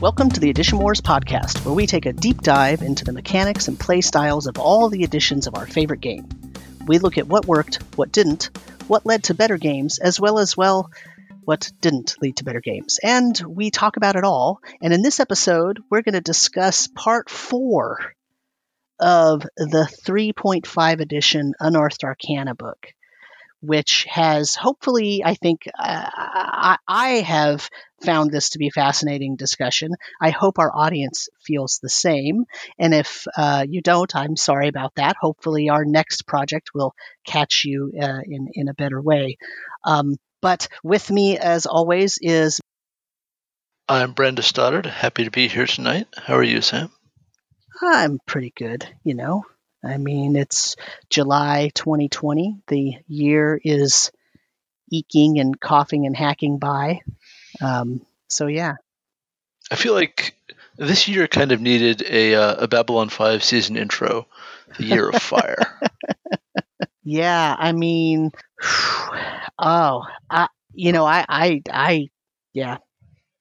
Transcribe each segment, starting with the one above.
Welcome to the Edition Wars podcast, where we take a deep dive into the mechanics and play styles of all the editions of our favorite game. We look at what worked, what didn't, what led to better games, as well as, well, what didn't lead to better games. And we talk about it all. And in this episode, we're going to discuss part four of the 3.5 edition Unearthed Arcana book which has hopefully, I think, uh, I, I, have found this to be a fascinating discussion. I hope our audience feels the same. And if uh, you don't, I'm sorry about that. Hopefully, our next project will catch you uh, in, in a better way. Um, but with me, as always, is. I'm Brenda Stoddard. Happy to be here tonight. How are you, Sam? I'm pretty good, you know. I mean, it's July 2020. The year is eking and coughing and hacking by. Um, so, yeah. I feel like this year kind of needed a, uh, a Babylon 5 season intro, the year of fire. yeah, I mean, oh, I, you know, I, I, I, yeah,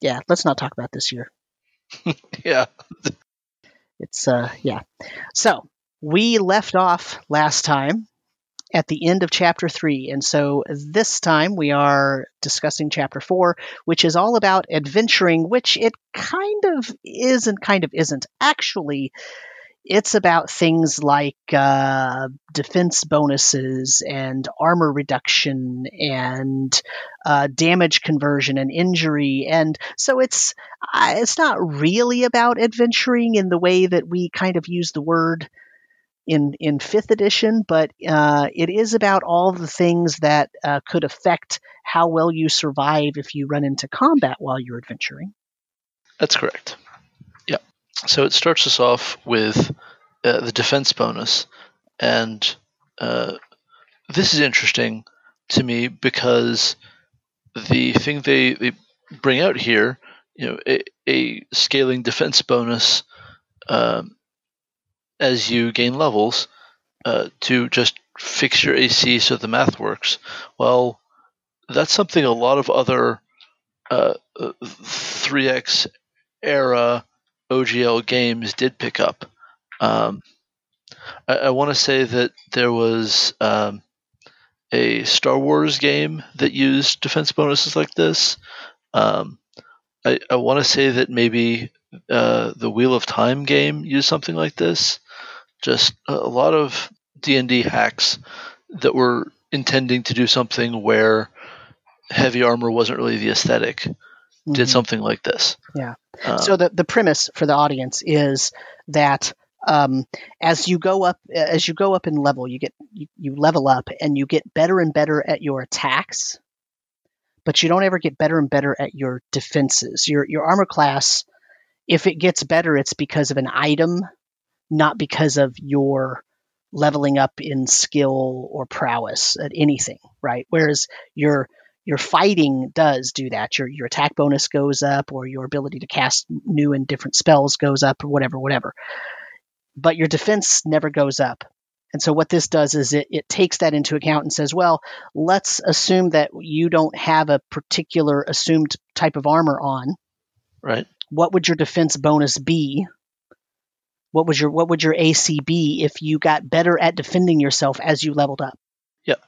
yeah, let's not talk about this year. yeah. It's, uh, yeah. So, we left off last time at the end of chapter three. And so this time we are discussing chapter four, which is all about adventuring, which it kind of is and kind of isn't. Actually, it's about things like uh, defense bonuses and armor reduction and uh, damage conversion and injury, and so it's uh, it's not really about adventuring in the way that we kind of use the word in in fifth edition, but uh, it is about all the things that uh, could affect how well you survive if you run into combat while you're adventuring. That's correct. Yeah. So it starts us off with uh, the defense bonus, and uh, this is interesting to me because the thing they, they bring out here, you know, a, a scaling defense bonus. Um, as you gain levels uh, to just fix your AC so the math works. Well, that's something a lot of other uh, 3x era OGL games did pick up. Um, I, I want to say that there was um, a Star Wars game that used defense bonuses like this. Um, I, I want to say that maybe uh, the Wheel of Time game used something like this just a lot of D&D hacks that were intending to do something where heavy armor wasn't really the esthetic mm-hmm. did something like this. Yeah. Um, so the the premise for the audience is that um, as you go up as you go up in level, you get you, you level up and you get better and better at your attacks, but you don't ever get better and better at your defenses. Your your armor class, if it gets better, it's because of an item not because of your leveling up in skill or prowess at anything, right? Whereas your your fighting does do that. Your your attack bonus goes up, or your ability to cast new and different spells goes up, or whatever, whatever. But your defense never goes up. And so what this does is it, it takes that into account and says, well, let's assume that you don't have a particular assumed type of armor on. Right. What would your defense bonus be what was your what would your AC be if you got better at defending yourself as you leveled up? Yep.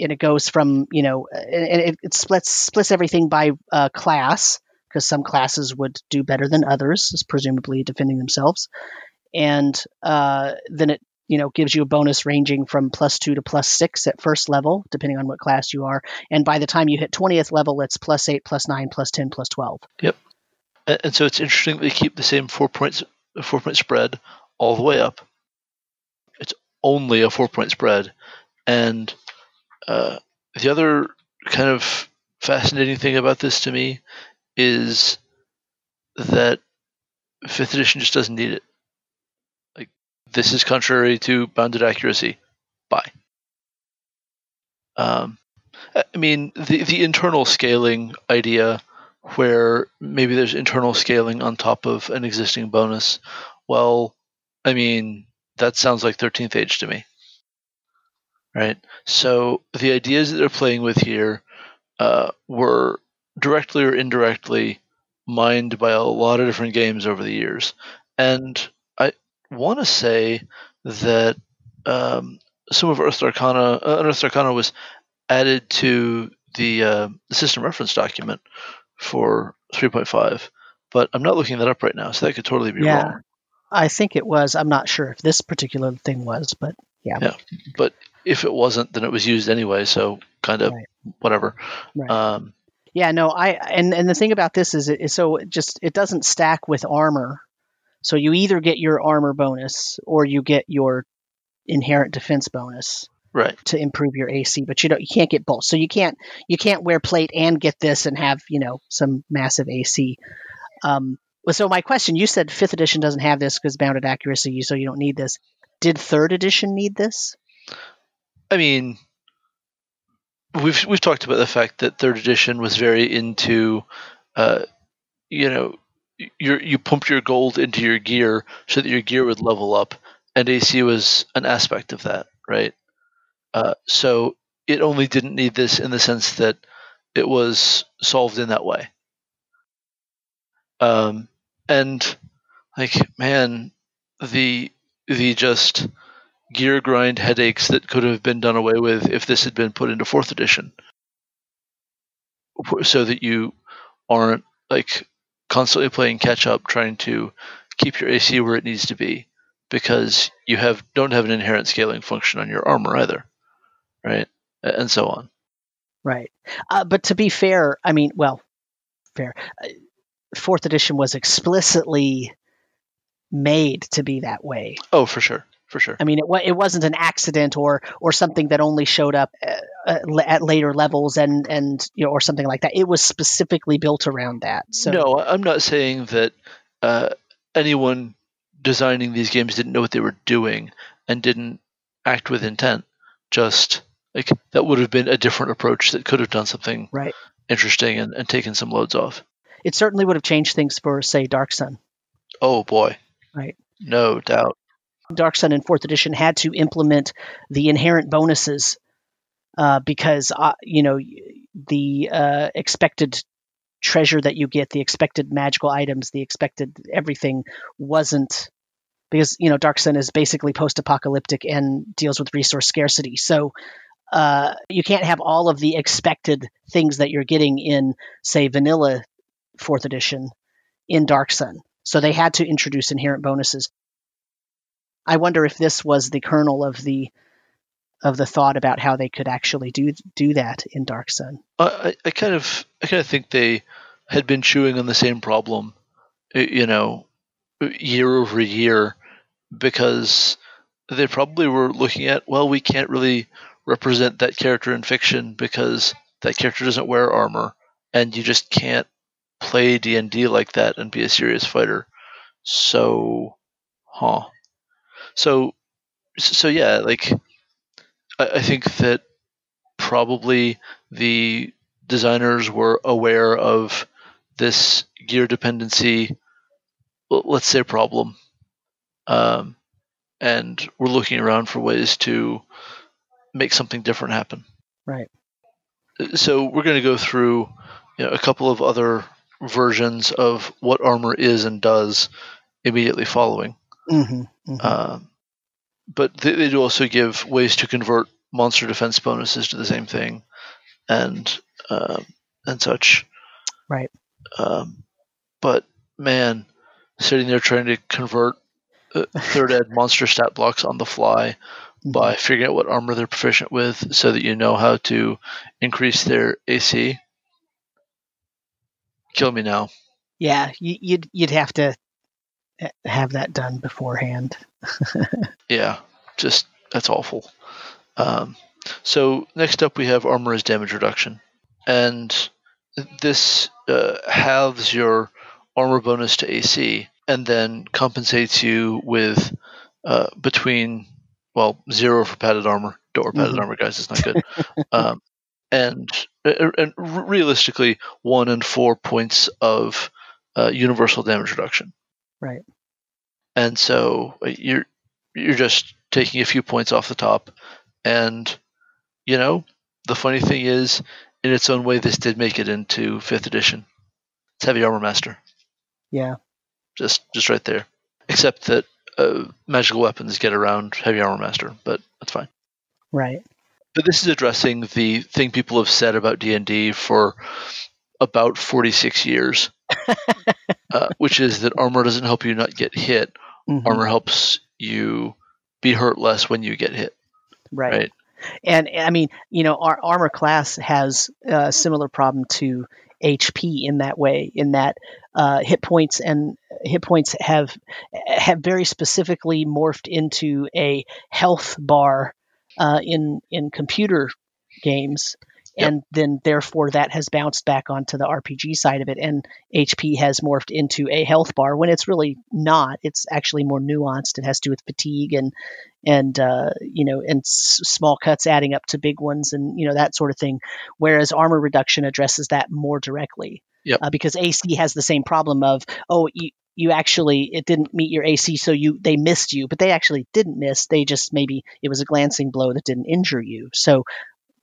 And it goes from you know, and it, it splits splits everything by uh, class because some classes would do better than others, presumably defending themselves, and uh, then it you know gives you a bonus ranging from plus two to plus six at first level, depending on what class you are, and by the time you hit twentieth level, it's plus eight, plus nine, plus ten, plus twelve. Yep. And so it's interesting that they keep the same four points a four point spread all the way up. It's only a four point spread. And uh, the other kind of fascinating thing about this to me is that fifth edition just doesn't need it. Like this is contrary to bounded accuracy. Bye. Um, I mean the the internal scaling idea where maybe there's internal scaling on top of an existing bonus. Well, I mean, that sounds like 13th Age to me. Right? So the ideas that they're playing with here uh, were directly or indirectly mined by a lot of different games over the years, and I want to say that um, some of Unearthed Arcana, uh, Unearthed Arcana was added to the, uh, the system reference document for 3.5, but I'm not looking that up right now, so that could totally be Yeah. wrong. I think it was. I'm not sure if this particular thing was, but yeah. Yeah. But if it wasn't, then it was used anyway, so kind of Right. whatever. Right. Um, Yeah, no, I and and the thing about this is, it, is so it just it doesn't stack with armor. So you either get your armor bonus or you get your inherent defense bonus right. to improve your AC, but you don't you can't get both. So you can't you can't wear plate and get this and have you know some massive AC. Um, so my question, you said fifth edition doesn't have this because bounded accuracy, so you don't need this. Did third edition need this? I mean, we've we've talked about the fact that third edition was very into, uh, you know, you you pumped your gold into your gear so that your gear would level up, and AC was an aspect of that, right? Uh, so it only didn't need this in the sense that it was solved in that way. Um, and like man, the the just gear grind headaches that could have been done away with if this had been put into fourth edition so that you aren't like constantly playing catch up trying to keep your AC where it needs to be because you have don't have an inherent scaling function on your armor either right and so on Right. Uh, but to be fair, I mean, well, fair. Uh, Fourth edition was explicitly made to be that way. oh for sure for sure I mean, it, it wasn't an accident or or something that only showed up uh, uh, at later levels and and you know or something like that. It was specifically built around that. So no i'm not saying that uh, anyone designing these games didn't know what they were doing and didn't act with intent just like that would have been a different approach that could have done something Right. interesting and, and taken some loads off it certainly would have changed things for, say, Dark Sun. oh boy Right. no doubt Dark Sun in fourth edition had to implement the inherent bonuses uh, because uh, you know the uh, expected treasure that you get, the expected magical items, the expected everything wasn't because you know Dark Sun is basically post-apocalyptic and deals with resource scarcity. So uh, you can't have all of the expected things that you're getting in, say, vanilla fourth edition in Dark Sun. So they had to introduce inherent bonuses. I wonder if this was the kernel of the of the thought about how they could actually do do that in Dark Sun. I, I- kind of I kind of think they had been chewing on the same problem, you know, year over year, because they probably were looking at well, we can't really represent that character in fiction because that character doesn't wear armor, and you just can't play D and D like that and be a serious fighter. So, huh? So, so yeah, like I, I think that probably the designers were aware of this gear dependency, let's say problem, um, and we're looking around for ways to make something different happen. Right. So we're going to go through you know, a couple of other versions of what armor is and does immediately following. hmm Um, but they, they do also give ways to convert monster defense bonuses to the same thing, and um and such. Right. Um, but man, sitting there trying to convert uh, third ed monster stat blocks on the fly Mm-hmm. By figuring out what armor they're proficient with, so that you know how to increase their AC. Kill me now. yeah, you, you'd you'd have to uh, have that done beforehand. Yeah, just that's awful. Um, so next up we have armor as damage reduction, and this uh, halves your armor bonus to AC, and then compensates you with uh, between well zero for padded armor. Don't wear padded Mhm. armor, guys. It's not good. um, and uh, and realistically, one and four points of uh, universal damage reduction. Right. And so uh, you're you're just taking a few points off the top, and you know the funny thing is, in its own way, this did make it into fifth edition. It's heavy armor master. Yeah. Just just right there. Except that uh, magical weapons get around heavy armor master, but that's fine. Right. But this is addressing the thing people have said about D and D for about forty six years, uh, which is that armor doesn't help you not get hit. Mhm. Armor helps you be hurt less when you get hit. Right. Right. And I mean, you know, our armor class has a similar problem to HP in that way, in that uh, hit points and hit points have have very specifically morphed into a health bar uh, in in computer games. Yep. And then, therefore, that has bounced back onto the RPG side of it, and HP has morphed into a health bar when it's really not. It's actually more nuanced. It has to do with fatigue and and uh, you know and s- small cuts adding up to big ones and you know that sort of thing whereas armor reduction addresses that more directly Yep. uh, because ac has the same problem of oh you you actually it didn't meet your ac so you they missed you but they actually didn't miss they just maybe it was a glancing blow that didn't injure you so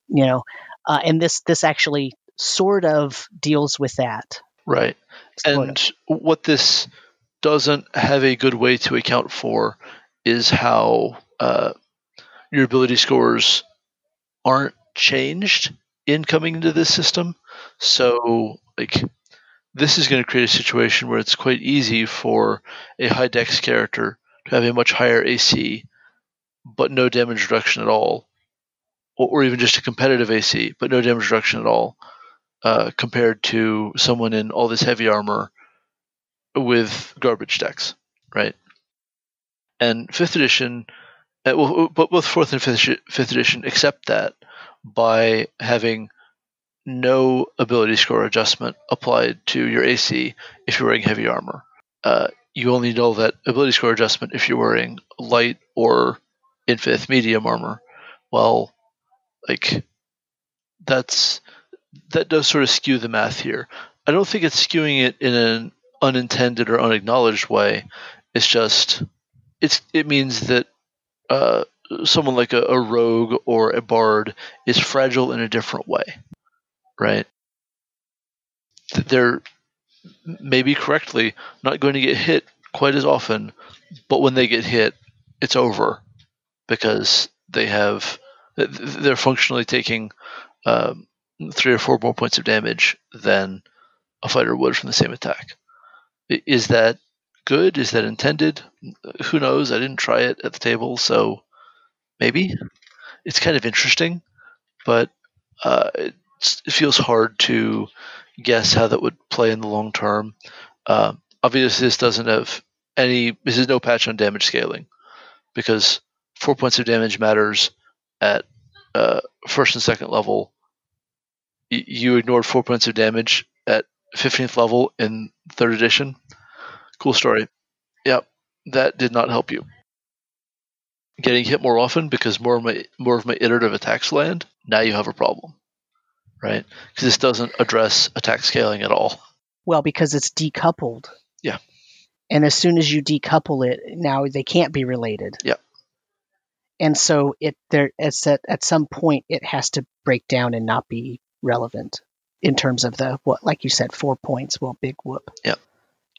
you know uh, and this this actually sort of deals with that Right. sort of. And what this doesn't have a good way to account for is how uh, your ability scores aren't changed in coming into this system. So, like, this is going to create a situation where it's quite easy for a high dex character to have a much higher AC, but no damage reduction at all, or, or even just a competitive AC, but no damage reduction at all, uh, compared to someone in all this heavy armor with garbage dex, right? And fifth edition, uh, well, but both fourth and fifth, fifth edition accept that by having no ability score adjustment applied to your AC if you're wearing heavy armor. Uh, you only know that ability score adjustment if you're wearing light or in fifth medium armor. Well, like that's that does sort of skew the math here. I don't think it's skewing it in an unintended or unacknowledged way. It's just it's it means that uh, someone like a, a rogue or a bard is fragile in a different way, right? They're maybe correctly not going to get hit quite as often, but when they get hit, it's over because they have th- th- they're functionally taking um, three or four more points of damage than a fighter would from the same attack. Is that good? Is that intended? Who knows? I didn't try it at the table, so maybe. It's kind of interesting, but uh, it's, it feels hard to guess how that would play in the long term. Uh, obviously, this doesn't have any. This is no patch on damage scaling because four points of damage matters at uh, first and second level. Y- you ignored four points of damage at 15th level in third edition. Cool story. Yep, that did not help you. Getting hit more often because more of my more of my iterative attacks land. Now you have a problem, right? Because this doesn't address attack scaling at all. Well, because it's decoupled. Yeah. And as soon as you decouple it, now they can't be related. Yeah. And so it there it's at, at some point it has to break down and not be relevant in terms of the what like you said, four points, well big whoop. Yeah.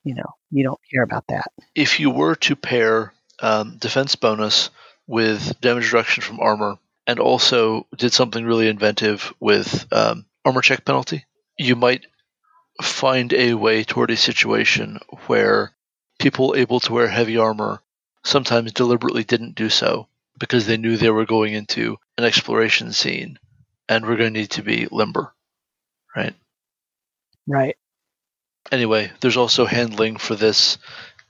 You know, you don't care about that. If you were to pair um, defense bonus with damage reduction from armor, and also did something really inventive with um, armor check penalty, you might find a way toward a situation where people able to wear heavy armor sometimes deliberately didn't do so because they knew they were going into an exploration scene and were going to need to be limber, right? Right. Anyway, there's also handling for this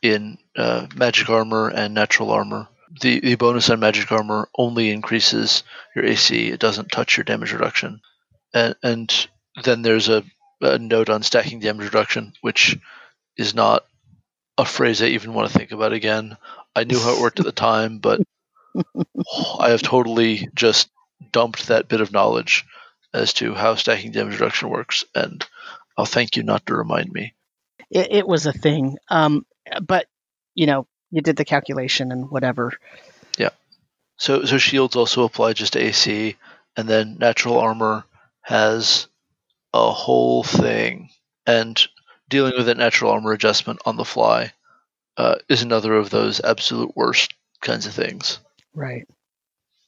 in uh, magic armor and natural armor. The, the bonus on magic armor only increases your AC, it doesn't touch your damage reduction. And, and then there's a, a note on stacking damage reduction, which is not a phrase I even want to think about again. I knew how it worked at the time, but I have totally just dumped that bit of knowledge as to how stacking damage reduction works, and I'll thank you not to remind me. It, it was a thing. Um but you know, you did the calculation and whatever. Yeah. So, so shields also apply just to AC, and then natural armor has a whole thing. And dealing with a natural armor adjustment on the fly uh, is another of those absolute worst kinds of things. Right.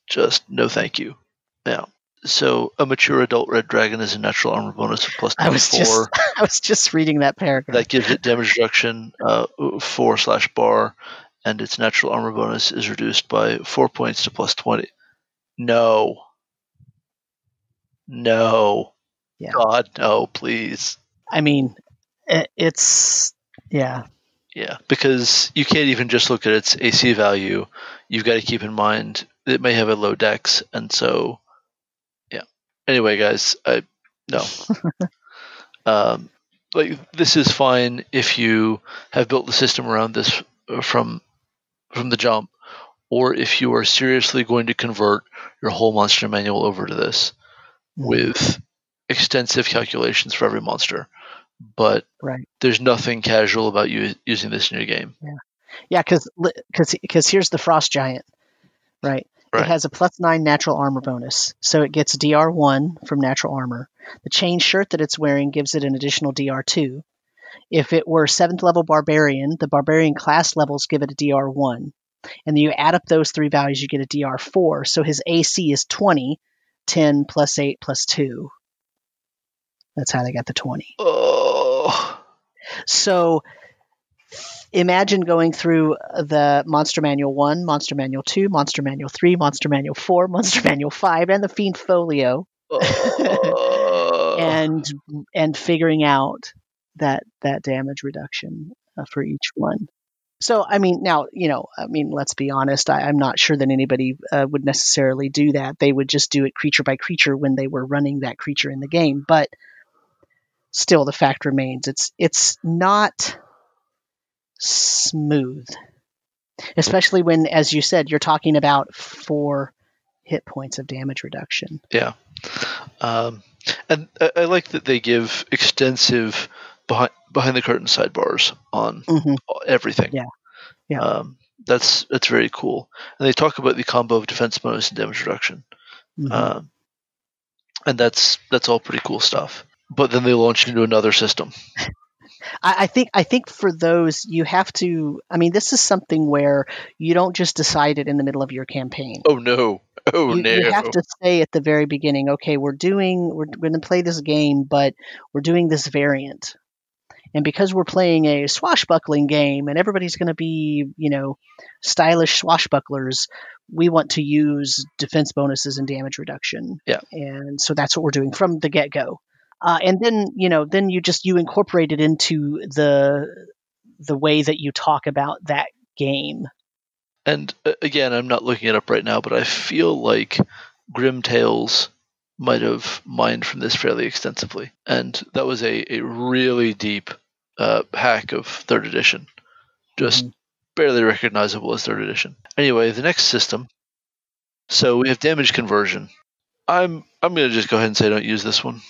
Just no thank you. Now, so a mature adult red dragon is a natural armor bonus of plus I was 24. just I was just reading that paragraph. That gives it damage reduction uh, four slash bar, and its natural armor bonus is reduced by four points to plus twenty. No. No. Yeah. God, no, please. I mean, it's yeah. Yeah, because you can't even just look at its AC value. You've got to keep in mind it may have a low dex, and so. Anyway, guys, I no. um, like this is fine if you have built the system around this uh, from from the jump, or if you are seriously going to convert your whole monster manual over to this Mhm. with extensive calculations for every monster. But Right. there's nothing casual about you using this in your game. Yeah, because because here's the frost giant, right? Right. It has a plus nine natural armor bonus, so it gets DR one from natural armor. The chain shirt that it's wearing gives it an additional DR two. If it were seventh level barbarian, the barbarian class levels give it a DR one, and then you add up those three values, you get a DR four. So his AC is 20, 10 plus eight plus two. That's how they got the twenty. Oh, So imagine going through the Monster Manual 1, Monster Manual 2, Monster Manual 3, Monster Manual 4, Monster Manual 5, and the Fiend Folio oh. and and figuring out that that damage reduction uh, for each one. So I mean, now you know, I mean, let's be honest. I, I'm not sure that anybody uh, would necessarily do that. They would just do it creature by creature when they were running that creature in the game. But still, the fact remains: it's it's not smooth, especially when, as you said, you're talking about four hit points of damage reduction. Yeah. Um, and I, I like that they give extensive behind behind the curtain sidebars on hmm everything. Yeah. Yeah. Um, that's that's very cool. And they talk about the combo of defense bonus and damage reduction. Mhm. Um, and that's that's all pretty cool stuff. But then they launch into another system. I, I think I think for those you have to. I mean, this is something where you don't just decide it in the middle of your campaign. Oh no! Oh you, no! you have to say at the very beginning, okay, we're doing, we're going to play this game, but we're doing this variant, and because we're playing a swashbuckling game, and everybody's going to be, you know, stylish swashbucklers, we want to use defense bonuses and damage reduction. Yeah. and so that's what we're doing from the get go. Uh, and then you know, then you just you incorporate it into the the way that you talk about that game. And uh, again, I'm not looking it up right now, but I feel like Grim Tales might have mined from this fairly extensively, and that was a, a really deep uh, hack of third edition, just Mhm. barely recognizable as third edition. Anyway, the next system. So we have damage conversion. I'm I'm gonna just go ahead and say don't use this one.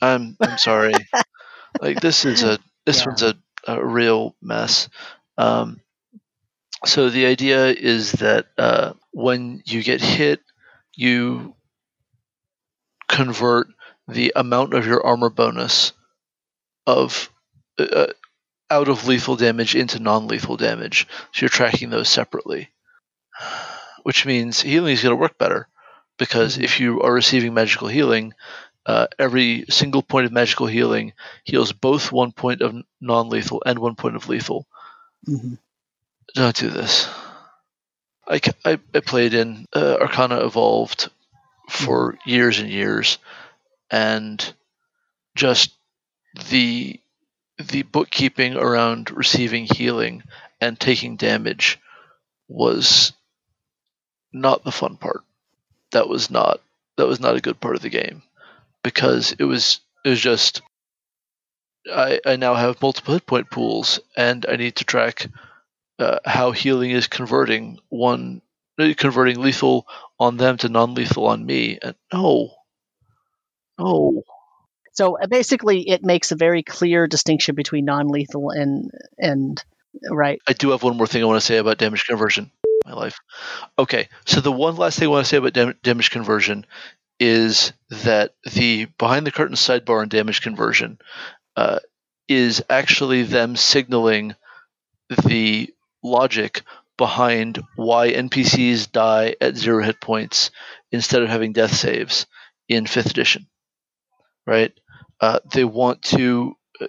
I'm I'm sorry. like this is a this Yeah. one's a, a real mess. Um, so the idea is that uh, when you get hit, you convert the amount of your armor bonus of uh, out of lethal damage into non-lethal damage. So you're tracking those separately, which means healing is going to work better because Mhm. if you are receiving magical healing, uh, every single point of magical healing heals both one point of non-lethal and one point of lethal. hmm Don't do this. I, I, I played in uh, Arcana Evolved for years and years, and just the the bookkeeping around receiving healing and taking damage was not the fun part. That was not that was not a good part of the game because it was it was just I, I now have multiple hit point pools and I need to track uh, how healing is converting one uh, converting lethal on them to non-lethal on me and no no So uh, basically, it makes a very clear distinction between non-lethal and and right. I do have one more thing I want to say about damage conversion. My life. Okay, so the one last thing I want to say about dam- damage conversion is that the behind the curtain sidebar on damage conversion uh, is actually them signaling the logic behind why NPCs die at zero hit points instead of having death saves in fifth edition. Right? Uh, they want to uh,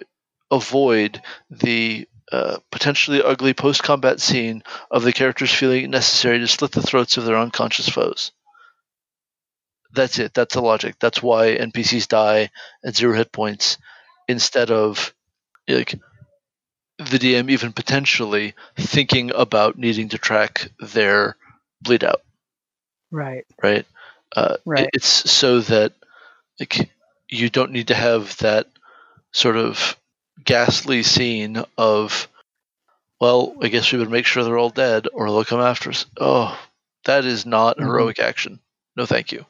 avoid the uh, potentially ugly post combat scene of the characters feeling it necessary to slit the throats of their unconscious foes. That's it. That's the logic. That's why NPCs die at zero hit points instead of like the DM even potentially thinking about needing to track their bleed out. Right. Right. Uh, Right. It's so that like you don't need to have that sort of ghastly scene of, well, I guess we would make sure they're all dead or they'll come after us. Oh, that is not Mhm. heroic action. No, thank you.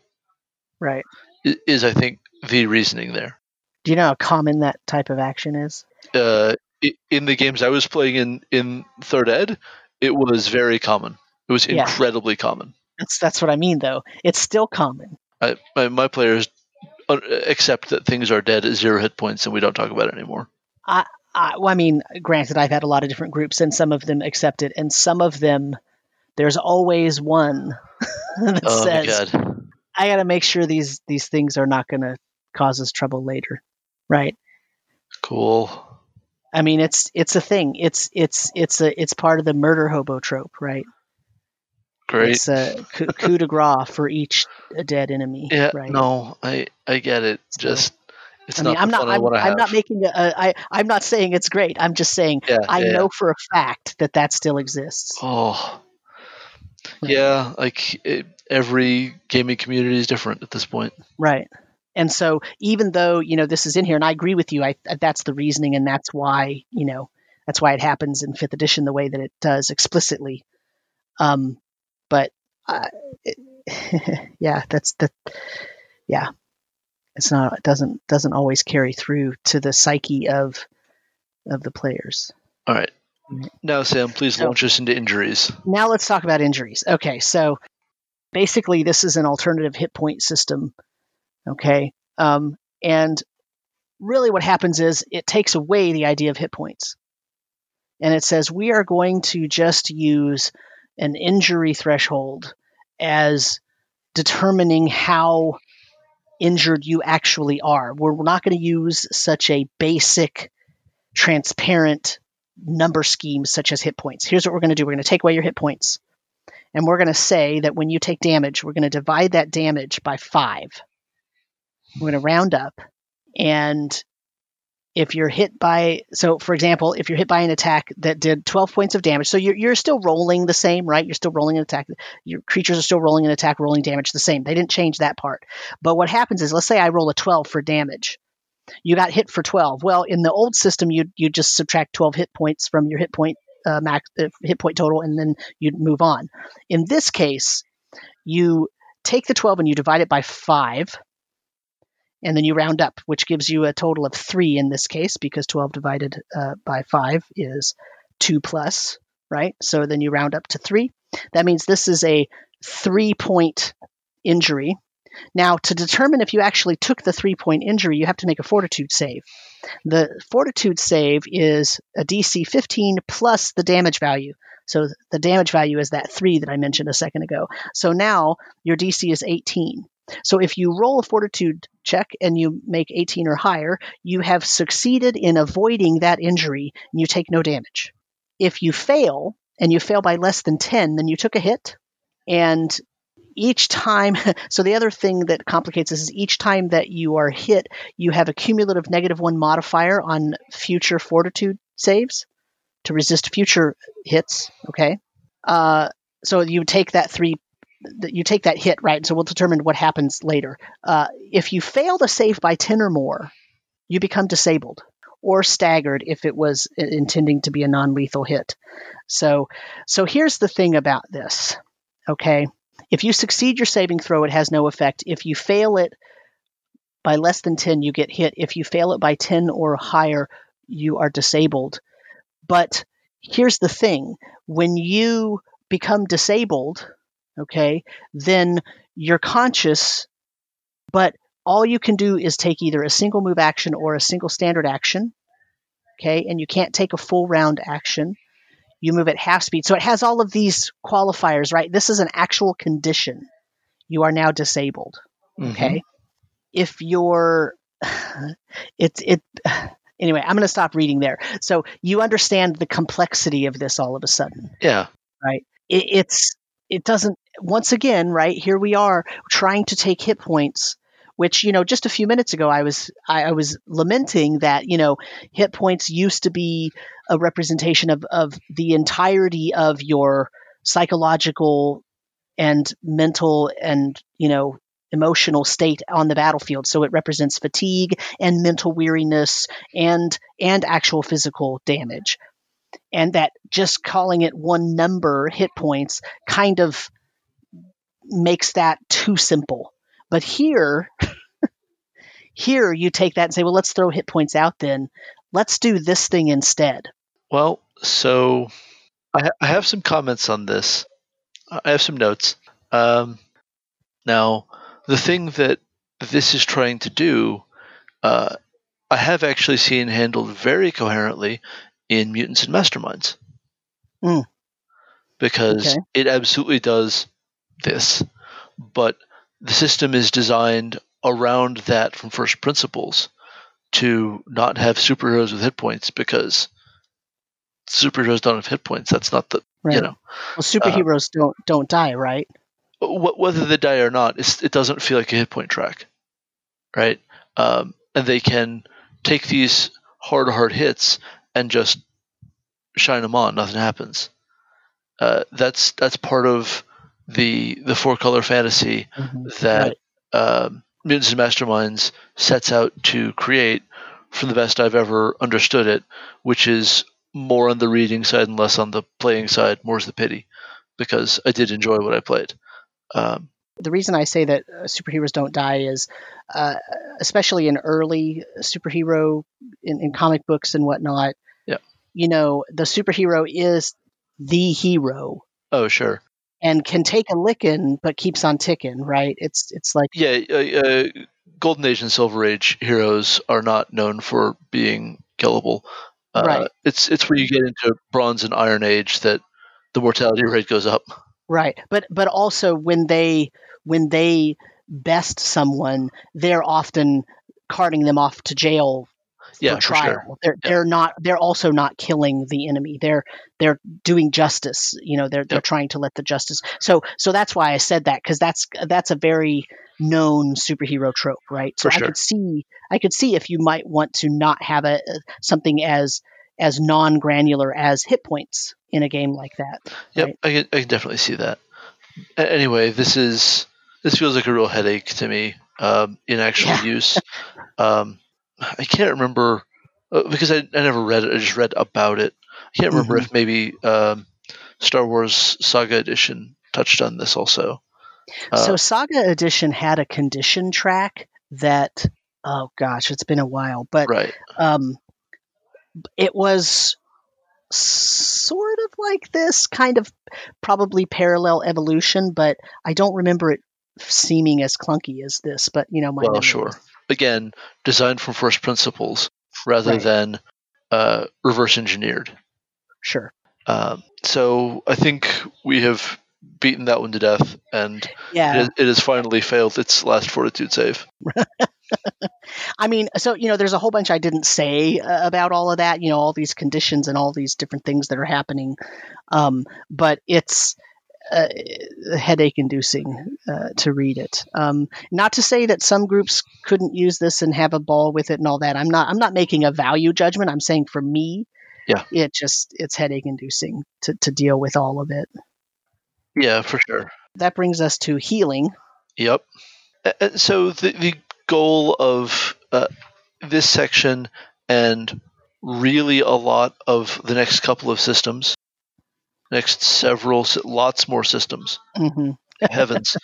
Right. Is I think the reasoning there. Do you know how common that type of action is? uh, in the games I was playing in in third ed, it was very common. It was Yeah. incredibly common. That's that's what I mean, though. It's still common. I, my, my players uh, accept that things are dead at zero hit points, and we don't talk about it anymore. I, well, I mean, granted, I've had a lot of different groups, and some of them accept it, and some of them, there's always one that Oh my says, god! "I got to make sure these these things are not going to cause us trouble later." Right. Cool. I mean, it's it's a thing. It's it's it's a it's part of the murder hobo trope, right? Great. It's a coup, de grace for each dead enemy. yeah. right. No, I I get it. So, Just it's I mean, not I'm not. I'm, I'm not making. A, I I'm not saying it's great. I'm just saying yeah, I yeah, know for a fact that that still exists. Oh. Right. Yeah, like it, every gaming community is different at this point. Right. And so, even though you know this is in here, and I agree with you, I that's the reasoning, and that's why you know that's why it happens in fifth edition the way that it does explicitly. Um, but uh, it, yeah, that's the yeah, it's not it doesn't doesn't always carry through to the psyche of of the players. All right. Right. Now, Sam, please So- launch us into injuries. Now let's talk about injuries. Okay, so basically this is an alternative hit point system. Okay, um, and really what happens is it takes away the idea of hit points, and it says we are going to just use an injury threshold as determining how injured you actually are. We're we're not going to use such a basic, transparent number schemes such as hit points. Here's what we're going to do we're going to take away your hit points, and we're going to say that when you take damage, we're going to divide that damage by five. We're going to round up, and if you're hit by, so for example, if you're hit by an attack that did 12 points of damage, so you're, you're still rolling the same, right? You're still rolling an attack. Your creatures are still rolling an attack, rolling damage the same. They didn't change that part. But what happens is, let's say I roll a 12 for damage you got hit for 12. Well, in the old system, you you just subtract 12 hit points from your hit point uh, max uh, hit point total, and then you'd move on. In this case, you take the 12 and you divide it by five, and then you round up, which gives you a total of three in this case, because 12 divided uh, by five is two plus, right? So then you round up to three. That means this is a three point injury. Now, to determine if you actually took the three point injury, you have to make a fortitude save. The fortitude save is a DC 15 plus the damage value. So the damage value is that three that I mentioned a second ago. So now your DC is 18. So if you roll a fortitude check and you make 18 or higher, you have succeeded in avoiding that injury and you take no damage. If you fail and you fail by less than 10, then you took a hit. And each time, so the other thing that complicates this is each time that you are hit, you have a cumulative negative one modifier on future fortitude saves to resist future hits. Okay. Uh, so you take that three, you take that hit, right? So we'll determine what happens later. Uh, if you fail to save by 10 or more, you become disabled or staggered if it was intending to be a non-lethal hit. So, so here's the thing about this. Okay. If you succeed your saving throw, it has no effect. If you fail it by less than 10, you get hit. If you fail it by 10 or higher, you are disabled. But here's the thing when you become disabled, okay, then you're conscious, but all you can do is take either a single move action or a single standard action. Okay, and you can't take a full round action. You move at half speed. So it has all of these qualifiers, right? This is an actual condition. You are now disabled. Okay. Mhm. If you're it's it anyway, I'm going to stop reading there. So you understand the complexity of this all of a sudden Yeah. right? It, it's it doesn't. Once again, right here we are trying to take hit points, which you know just a few minutes ago I was I, I was lamenting that you know hit points used to be a representation of of the entirety of your psychological and mental and you know emotional state on the battlefield. So it represents fatigue and mental weariness and and actual physical damage. And that just calling it one number hit points kind of makes that too simple. But here here you take that and say well let's throw hit points out then. Let's do this thing instead Well, so I, ha- I have some comments on this. I have some notes. Um, now, the thing that this is trying to do, uh, I have actually seen handled very coherently in Mutants and Masterminds. Hmm. Because Okay. it absolutely does this, but the system is designed around that from first principles to not have superheroes with hit points because superheroes don't have hit points. That's not the right you know well superheroes don't don't die right wh- whether they die or not. It's, it doesn't feel like a hit point track, right? Um, and they can take these hard hard hits and just shine them on. Nothing happens. Uh, that's that's part of the the four color fantasy that um, Mutants and Masterminds sets out to create from the best I've ever understood it, which is more on the reading side and less on the playing side. More's the pity, because I did enjoy what I played. Um, the reason I say that uh, superheroes don't die is, uh, especially in early superhero in, in comic books and whatnot. Yeah. You know, the superhero is the hero oh, sure. and can take a licking, but keeps on ticking. Right? It's it's like Yeah, uh, uh, Golden Age and Silver Age heroes are not known for being killable. Uh, Right. It's it's where you get into Bronze and Iron Age that the mortality rate goes up. right, but but also when they when they best someone, they're often carting them off to jail Yeah, for for trial. sure. They're Yeah. they're not they're also not killing the enemy. They're they're doing justice. You know, they're they're Yep. trying to let the justice. So so that's why I said that because that's that's a very known superhero trope, right? So For I could see I could see if you might want to not have a something as as non granular as hit points in a game like that. Yep, Right. I, can, I can definitely see that. Anyway, this is this feels like a real headache to me um, in actual Yeah. use. Um, I can't remember uh, because I, I never read it. I just read about it. I can't remember Mhm. if maybe um, Star Wars Saga Edition touched on this also. Uh, so Saga Edition had a condition track that oh gosh, it's been a while, but right. um, it was sort of like this kind of probably parallel evolution, but I don't remember it seeming as clunky as this. But you know, my Well, memory sure. Again, designed from first principles rather Right. than uh, reverse engineered. sure, Um, so I think we have beaten that one to death, and yeah. it, it has finally failed its last fortitude save. I mean, so you know, there's a whole bunch I didn't say uh, about all of that. You know, all these conditions and all these different things that are happening, um, but it's uh, headache-inducing uh, to read it. Um, not to say that some groups couldn't use this and have a ball with it and all that. I'm not. I'm not making a value judgment. I'm saying for me, Yeah. it just it's headache-inducing to to deal with all of it. Yeah, for sure. That brings us to healing. Yep. A- a- So the the goal of uh, this section and really a lot of the next couple of systems, next several, lots more systems. hmm Heavens,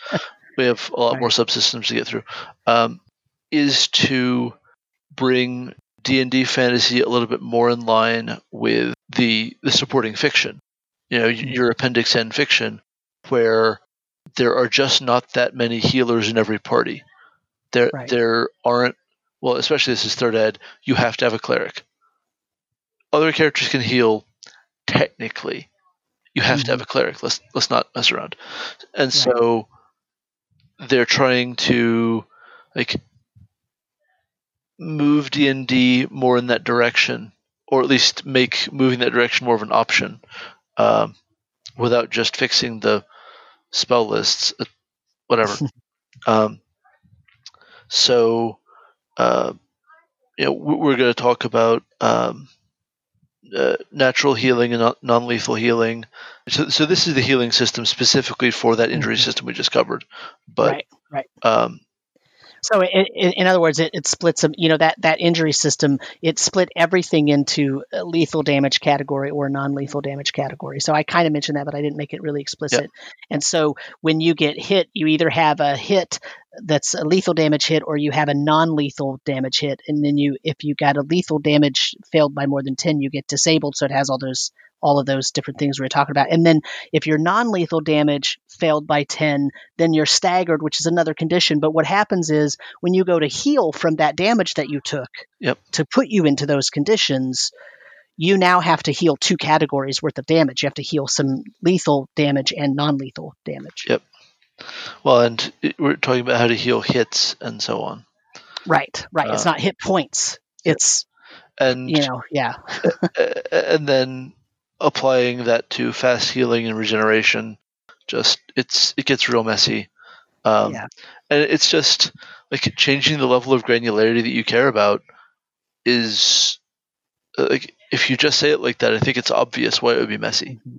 we have a lot Right. more subsystems to get through. Um, is to bring D and D fantasy a little bit more in line with the the supporting fiction. You know, y- your Appendix N fiction, where there are just not that many healers in every party. There Right. there aren't well, especially this is third ed. You have to have a cleric. other characters can heal technically. You have to have a cleric. Let's let's not mess around. And so they're trying to like move D and D more in that direction, or at least make moving that direction more of an option, um, without just fixing the spell lists, uh, whatever. um, so, uh, you know, we- we're going to talk about um, uh, natural healing and non- non-lethal healing. So, so this is the healing system specifically for that injury Mhm. system we just covered. But right, right. um, So, in, in, in other words, it, it splits them. You know that that injury system. It split everything into a lethal damage category or non-lethal mm-hmm. damage category. So I kind of mentioned that, but I didn't make it really explicit. And so when you get hit, you either have a hit that's a lethal damage hit, or you have a non-lethal damage hit. And then you, if you got a lethal damage failed by more than ten, you get disabled. So it has all those all of those different things we were talking about. And then if your non-lethal damage failed by 10 then you're staggered which is another condition but what happens is when you go to heal from that damage that you took Yep. to put you into those conditions you now have to heal two categories worth of damage you have to heal some lethal damage and non-lethal damage Yep. well, and we're talking about how to heal hits and so on. right right it's Uh, not hit points it's And you know yeah and then applying that to fast healing and regeneration just it's it gets real messy um, Yeah. and it's just like changing the level of granularity that you care about is uh, like if you just say it like that i think it's obvious why it would be messy Mhm.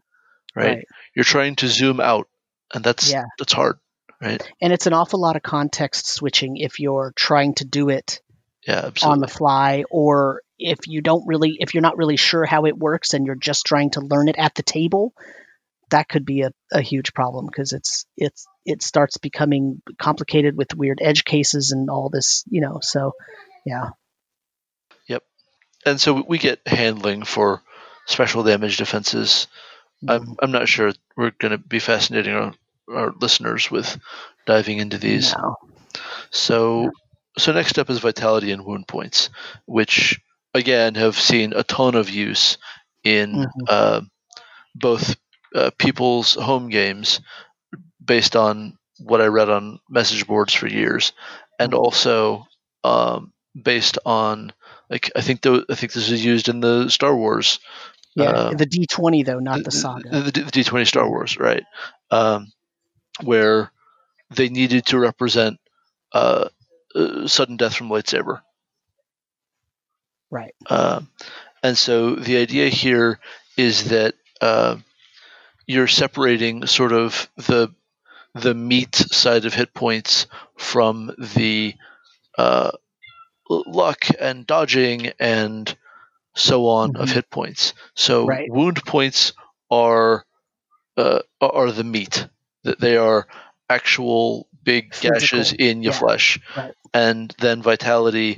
right, Right. you're trying to zoom out and that's Yeah. that's hard right and it's an awful lot of context switching if you're trying to do it yeah on the fly or if you don't really if you're not really sure how it works and you're just trying to learn it at the table that could be a, a huge problem because it's it's it starts becoming complicated with weird edge cases and all this you know so yeah Yep. and so we get handling for special damage defenses I'm, mm-hmm. I'm not sure we're going to be fascinating our, our listeners with diving into these. No. So, so next up is vitality and wound points, which again have seen a ton of use in Mhm. uh, both uh, people's home games, based on what I read on message boards for years, and Mhm. also um, based on like I think the, I think this is used in the Star Wars yeah uh, the d20 though not the saga the, the D twenty Star Wars, right? Um, where they needed to represent uh, uh, sudden death from lightsaber, right Um and so the idea here is that uh, you're separating sort of the the meat side of hit points from the uh, luck and dodging and so on of Mhm. hit points. So Right. wound points are uh, are the meat. That they are actual big gashes in your yeah, flesh, right. and then vitality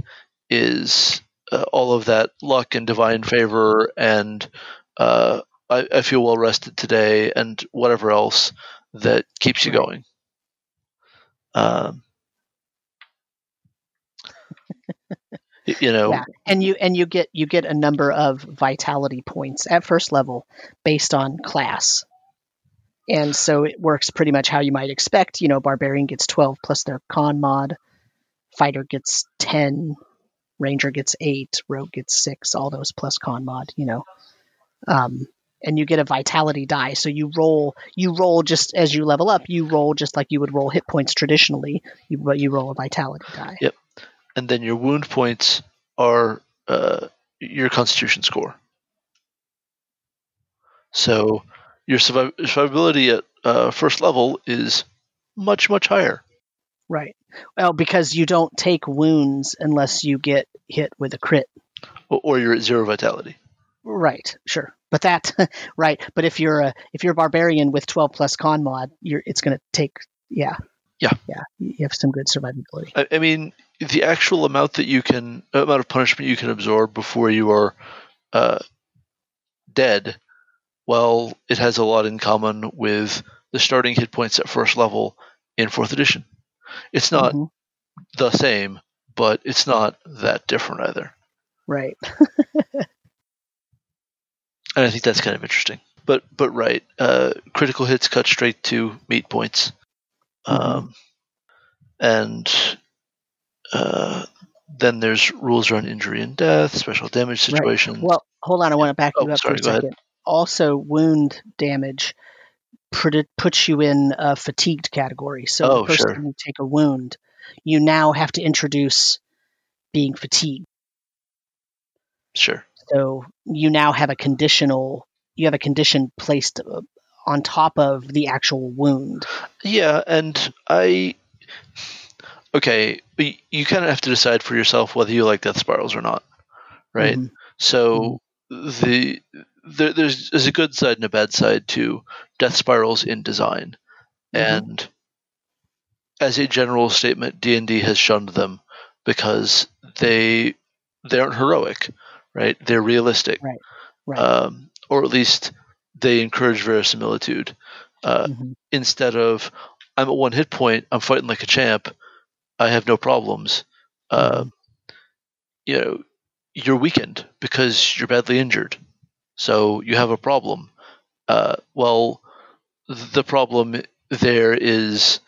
is uh, all of that luck and divine favor and uh, I, I feel well rested today and whatever else that keeps you going. Um, you know, yeah and you and you get you get a number of vitality points at first level based on class and so it works pretty much how you might expect you know barbarian gets 12 plus their con mod fighter gets 10 ranger gets 8 rogue gets 6 all those plus con mod you know um, and you get a vitality die so you roll you roll just as you level up you roll just like you would roll hit points traditionally you, but you roll a vitality die Yep. and then your wound points are uh, your constitution score. So your surviv- survivability at uh, first level is much much higher. Right. Well, because you don't take wounds unless you get hit with a crit. or, you're at zero vitality. Right. Sure. But that right. But if you're a if you're a barbarian with 12 plus con mod, you're it's going to take yeah. Yeah. Yeah. You have some good survivability. I, I mean, the actual amount that you can amount of punishment you can absorb before you are uh, dead, well, it has a lot in common with the starting hit points at first level in fourth edition. It's not Mhm. the same, but it's not that different either. Right. and I think that's kind of interesting. But but right, uh, critical hits cut straight to meat points, um, and uh, then there's rules around injury and death, special damage situations. Well, hold on. I want to back Oh, you up sorry, for a go ahead. second. Also, wound damage put- puts you in a fatigued category. So Oh, the person sure. you take a wound, you now have to introduce being fatigued. Sure. So you now have a conditional. You have a condition placed uh, on top of the actual wound. Yeah, and I. Okay, you kind of have to decide for yourself whether you like death spirals or not, right? Mhm. So the there, there's there's a good side and a bad side to death spirals in design, Mhm. and as a general statement, D and D has shunned them because they they aren't heroic, right? They're realistic, Right. um, or at least they encourage verisimilitude. Uh, Mhm. instead of I'm at one hit point, I'm fighting like a champ, I have no problems. Uh, You know, you're weakened because you're badly injured, so you have a problem. Uh, well, the problem there is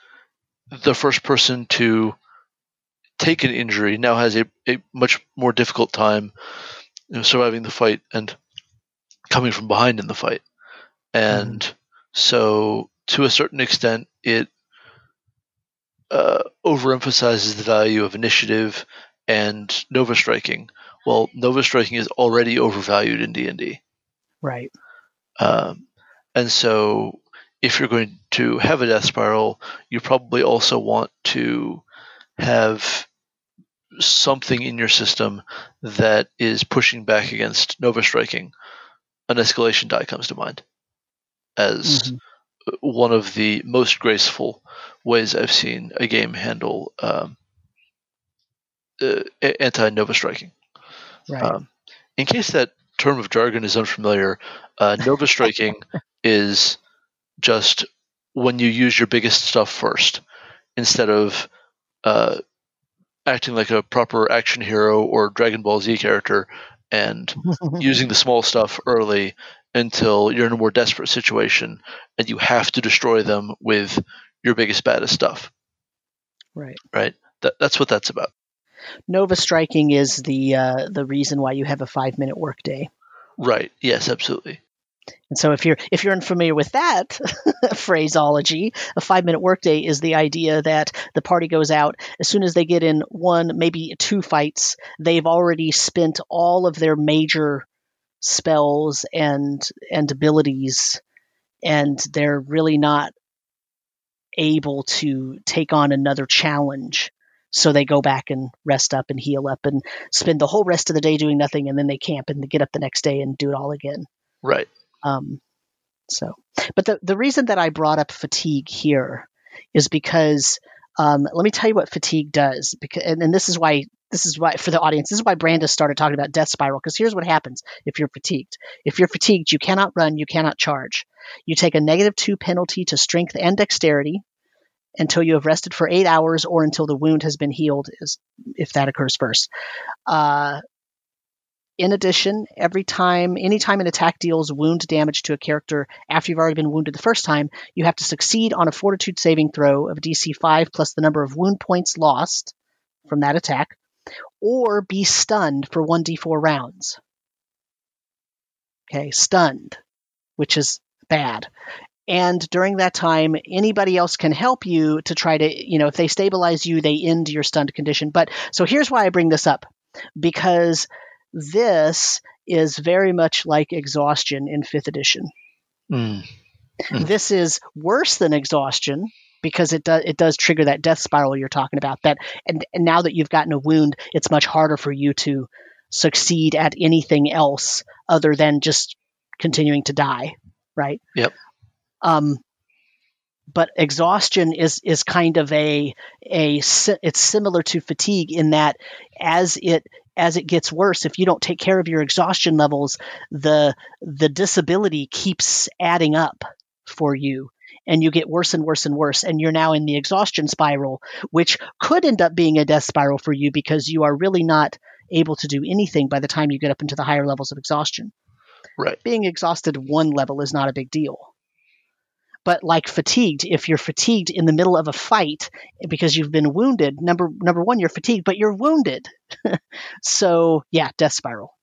the first person to take an injury now has a, a much more difficult time you know, surviving the fight and coming from behind in the fight. And so, to a certain extent, it uh, overemphasizes the value of initiative and nova striking. Well, nova striking is already overvalued in D and D. Right. Um, and so, if you're going to have a death spiral, you probably also want to have something in your system that is pushing back against Nova striking. An escalation die comes to mind as Mhm. one of the most graceful ways I've seen a game handle um, uh, anti Nova striking. Right. Um, in case that term of jargon is unfamiliar, uh, Nova striking is just when you use your biggest stuff first instead of uh, acting like a proper action hero or Dragon Ball Z character and using the small stuff early until you're in a more desperate situation and you have to destroy them with your biggest baddest stuff. right. Right? That, that's what that's about. Nova striking is the uh, the reason why you have a five minute workday. Right? Yes, absolutely. And so if you're if you're unfamiliar with that phraseology, a five minute workday is the idea that the party goes out as soon as they get in one, maybe two fights, they've already spent all of their major spells and and abilities, and they're really not able to take on another challenge. So they go back and rest up and heal up and spend the whole rest of the day doing nothing, and then they camp and get up the next day and do it all again. Right. Um, so, but the the reason that I brought up fatigue here is because um, let me tell you what fatigue does. Because and, and this is why this is why for the audience this is why Brandis started talking about death spiral. Because here's what happens if you're fatigued. If you're fatigued, you cannot run, you cannot charge. You take a negative two penalty to strength and dexterity until you have rested for eight hours or until the wound has been healed, is if that occurs first. Uh, in addition, every time, anytime an attack deals wound damage to a character after you've already been wounded the first time, you have to succeed on a fortitude saving throw of DC 5 plus the number of wound points lost from that attack, or be stunned for 1d4 rounds. Okay, stunned, which is bad. And during that time, anybody else can help you to try to, you know, if they stabilize you, they end your stunned condition. But so here's why I bring this up because this is very much like exhaustion in fifth edition. Mm. Mhm. This is worse than exhaustion because it does it does trigger that death spiral you're talking about. That and, and now that you've gotten a wound, it's much harder for you to succeed at anything else other than just continuing to die, right? Yep. Um, but exhaustion is is kind of a a it's similar to fatigue in that as it as it gets worse if you don't take care of your exhaustion levels the the disability keeps adding up for you and you get worse and worse and worse and you're now in the exhaustion spiral which could end up being a death spiral for you because you are really not able to do anything by the time you get up into the higher levels of exhaustion Right. Being exhausted one level is not a big deal. But like fatigued, if you're fatigued in the middle of a fight because you've been wounded, number number one, you're fatigued, but you're wounded. so yeah, death spiral.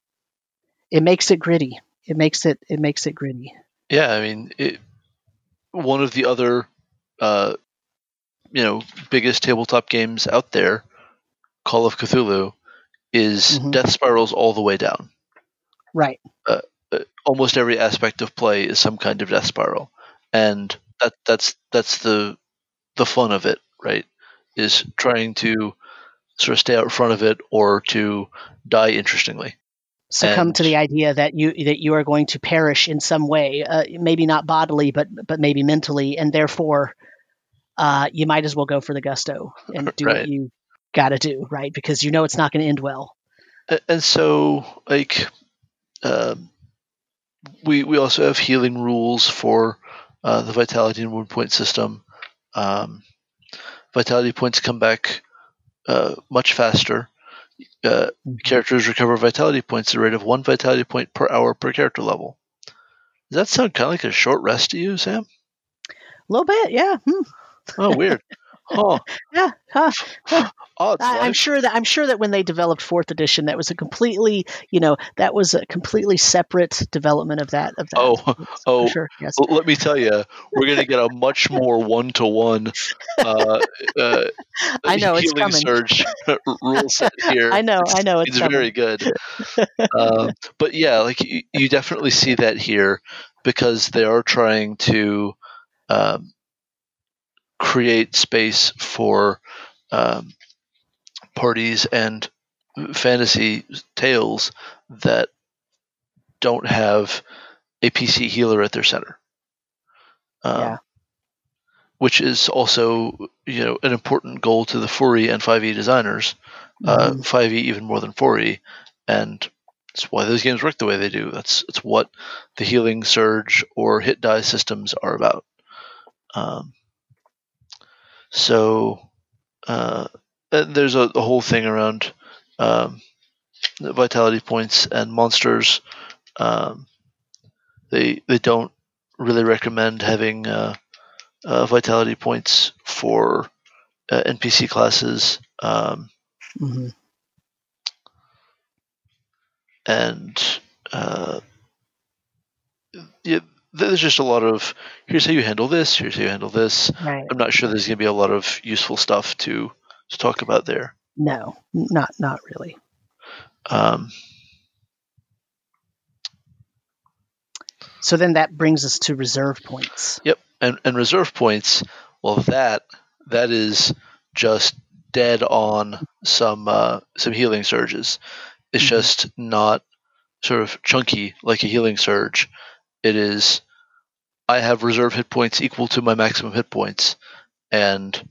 It makes it gritty. It makes it it makes it gritty. Yeah, I mean, it, one of the other, uh, you know, biggest tabletop games out there, Call of Cthulhu, is Mhm. death spirals all the way down. Right. Uh, almost every aspect of play is some kind of death spiral, and that that's that's the the fun of it, right? Is trying to sort of stay out in front of it or to die interestingly. Succumb to the idea that you that you are going to perish in some way, uh, maybe not bodily, but but maybe mentally, and therefore, uh, you might as well go for the gusto and do what Right. you got to do, right? Because you know it's not going to end well. And so like um, we we also have healing rules for uh, the vitality and wound point system. Um, vitality points come back uh, much faster. Uh, characters recover vitality points at the rate of one vitality point per hour per character level. Does that sound kind of like a short rest to you, Sam? A little bit, yeah. Hmm. Oh, weird. Huh. Yeah, huh. Odds. I, I'm sure that I'm sure that when they developed fourth edition, that was a completely, you know, that was a completely separate development of that. Of that. Oh, For oh, sure. Yes. Let me tell you, we're going to get a much more one-to-one uh, uh, I know, it's coming. surge rule set here. I know, I know, it's, It's very good. um, but yeah, like you, you definitely see that here because they are trying to um, create space for um, parties and fantasy tales that don't have a PC healer at their center. Um, Yeah. Which is also, you know, an important goal to the 4E and 5e designers uh, Mhm. 5e even more than 4e, and it's why those games work the way they do. That's it's what the healing surge or hit die systems are about. Um, so uh, there's a, a whole thing around um, vitality points and monsters. Um, they they don't really recommend having uh, uh, vitality points for uh, NPC classes. Um, Mhm. and uh, yeah, there's just a lot of here's how you handle this, here's how you handle this. Right. I'm not sure there's going to be a lot of useful stuff to to talk about there. No, not not really. Um, So then that brings us to reserve points. Yep, and and reserve points, well, that that is just dead on some uh, some healing surges. It's Mhm. just not sort of chunky like a healing surge. It is I have reserve hit points equal to my maximum hit points, and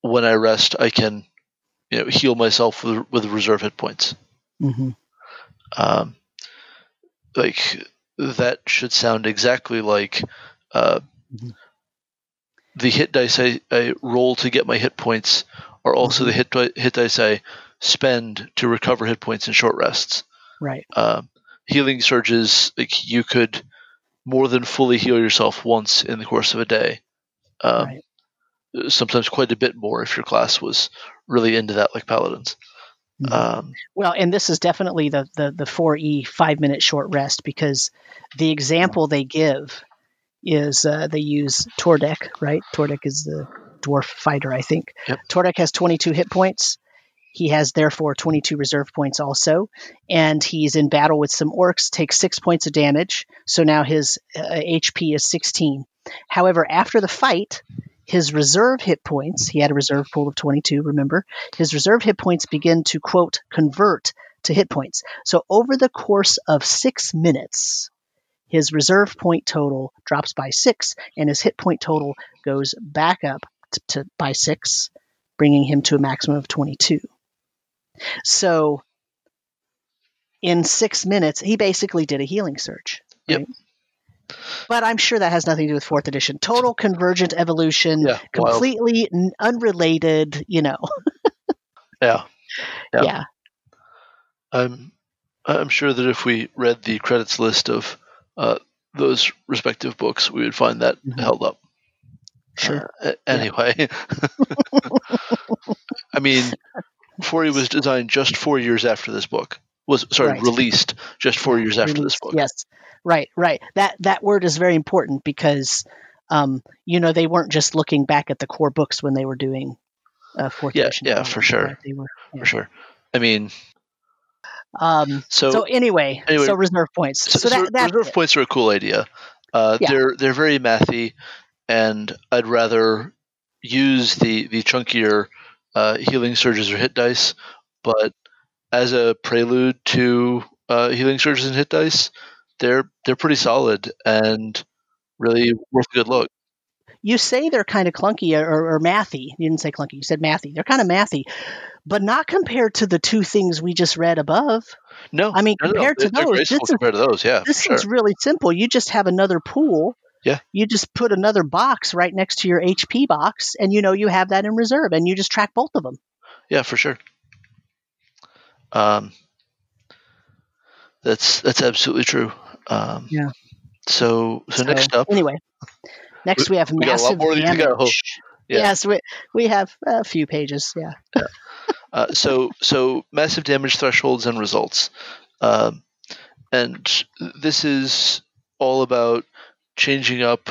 when I rest, I can you know heal myself with with reserve hit points. hmm Um, like that should sound exactly like uh, Mhm. the hit dice I, I roll to get my hit points are also the hit hit dice I spend to recover hit points in short rests. Right. Um, healing surges, like you could more than fully heal yourself once in the course of a day. Um, Right. Sometimes quite a bit more if your class was really into that, like paladins. Mhm. Um, Well, and this is definitely the the the four E five minute short rest because the example they give is uh, they use Tordek, right? Tordek is the dwarf fighter, I think. Yep. Tordek has 22 hit points. He has therefore 22 reserve points also, and he's in battle with some orcs. Takes six points of damage, so now his uh, HP is 16. However, after the fight, his reserve hit points, he had a reserve pool of 22, remember? His reserve hit points begin to, quote, convert to hit points. So over the course of six minutes, his reserve point total drops by six, and his hit point total goes back up to, to by six, bringing him to a maximum of 22. So in six minutes, he basically did a healing surge. Yep. But I'm sure that has nothing to do with fourth edition. Total convergent evolution, yeah, completely n- unrelated. You know, Yeah. Yeah. yeah. I'm I'm sure that if we read the credits list of uh, those respective books, we would find that Mhm. held up. Sure. Uh, anyway, I mean, 4E was designed just four years after this book was sorry Right. released just four years after this book. Yes, right, right. That that word is very important because, um, you know, they weren't just looking back at the core books when they were doing uh, fourth Yeah, edition. yeah, for sure. were. for sure. I mean, Um, so so, anyway, anyway, so reserve points. So, so, so that, that's reserve it. points are a cool idea. Uh, Yeah. They're they're very mathy, and I'd rather use the the chunkier uh, healing surges or hit dice. But as a prelude to uh, healing surges and hit dice, they're they're pretty solid and really worth a good look. you say they're kind of clunky or, or mathy. You didn't say clunky. You said mathy. They're kind of mathy, but not compared to the two things we just read above. No, I mean, no, no, compared to those, graceful this is- compared to those. Yeah, This is sure. really simple. You just have another pool. Yeah. You just put another box right next to your HP box, and you know you have that in reserve, and you just track both of them. Yeah, for sure. Um, that's that's absolutely true. Um, Yeah. So, so next up, anyway, next we, have we a lot massive more of these to go. damage. Yeah. Yes, we we have a few pages. Yeah. Uh, so so massive damage thresholds and results, um, and this is all about changing up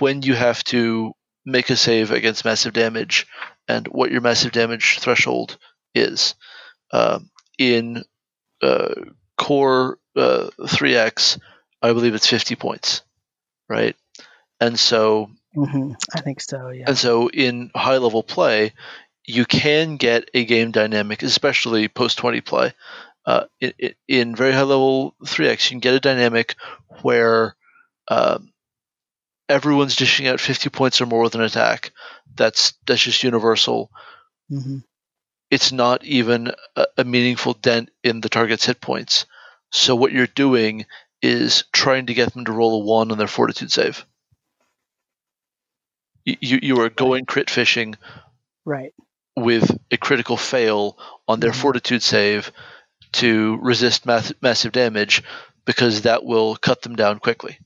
when you have to make a save against massive damage and what your massive damage threshold is. Um, in uh, core uh, 3x, I believe it's 50 points, right? And so hmm I think so. Yeah. and so in high level play, you can get a game dynamic, especially post 20 play. Uh, in, in very high level 3x, you can get a dynamic where um, everyone's dishing out 50 points or more with an attack. That's that's just universal. hmm It's not even a, a meaningful dent in the target's hit points. So what you're doing is trying to get them to roll a one on their fortitude save. You, you, are going crit fishing Right. with a critical fail on their Mhm. fortitude save to resist mass- massive damage because that will cut them down quickly.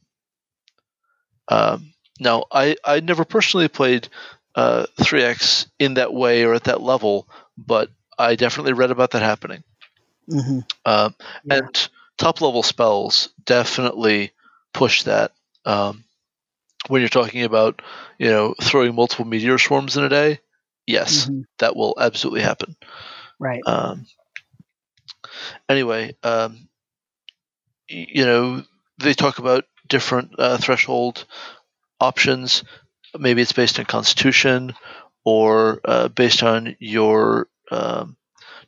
Um, now, I, I never personally played uh, 3x in that way or at that level, but I definitely read about that happening. hmm Um, Yeah. And top level spells definitely push that. Um, when you're talking about, you know, throwing multiple meteor swarms in a day, yes, Mhm. that will absolutely happen. Right. Um, anyway, um, you know, they talk about different uh, threshold options. Maybe it's based on Constitution or uh, based on your um,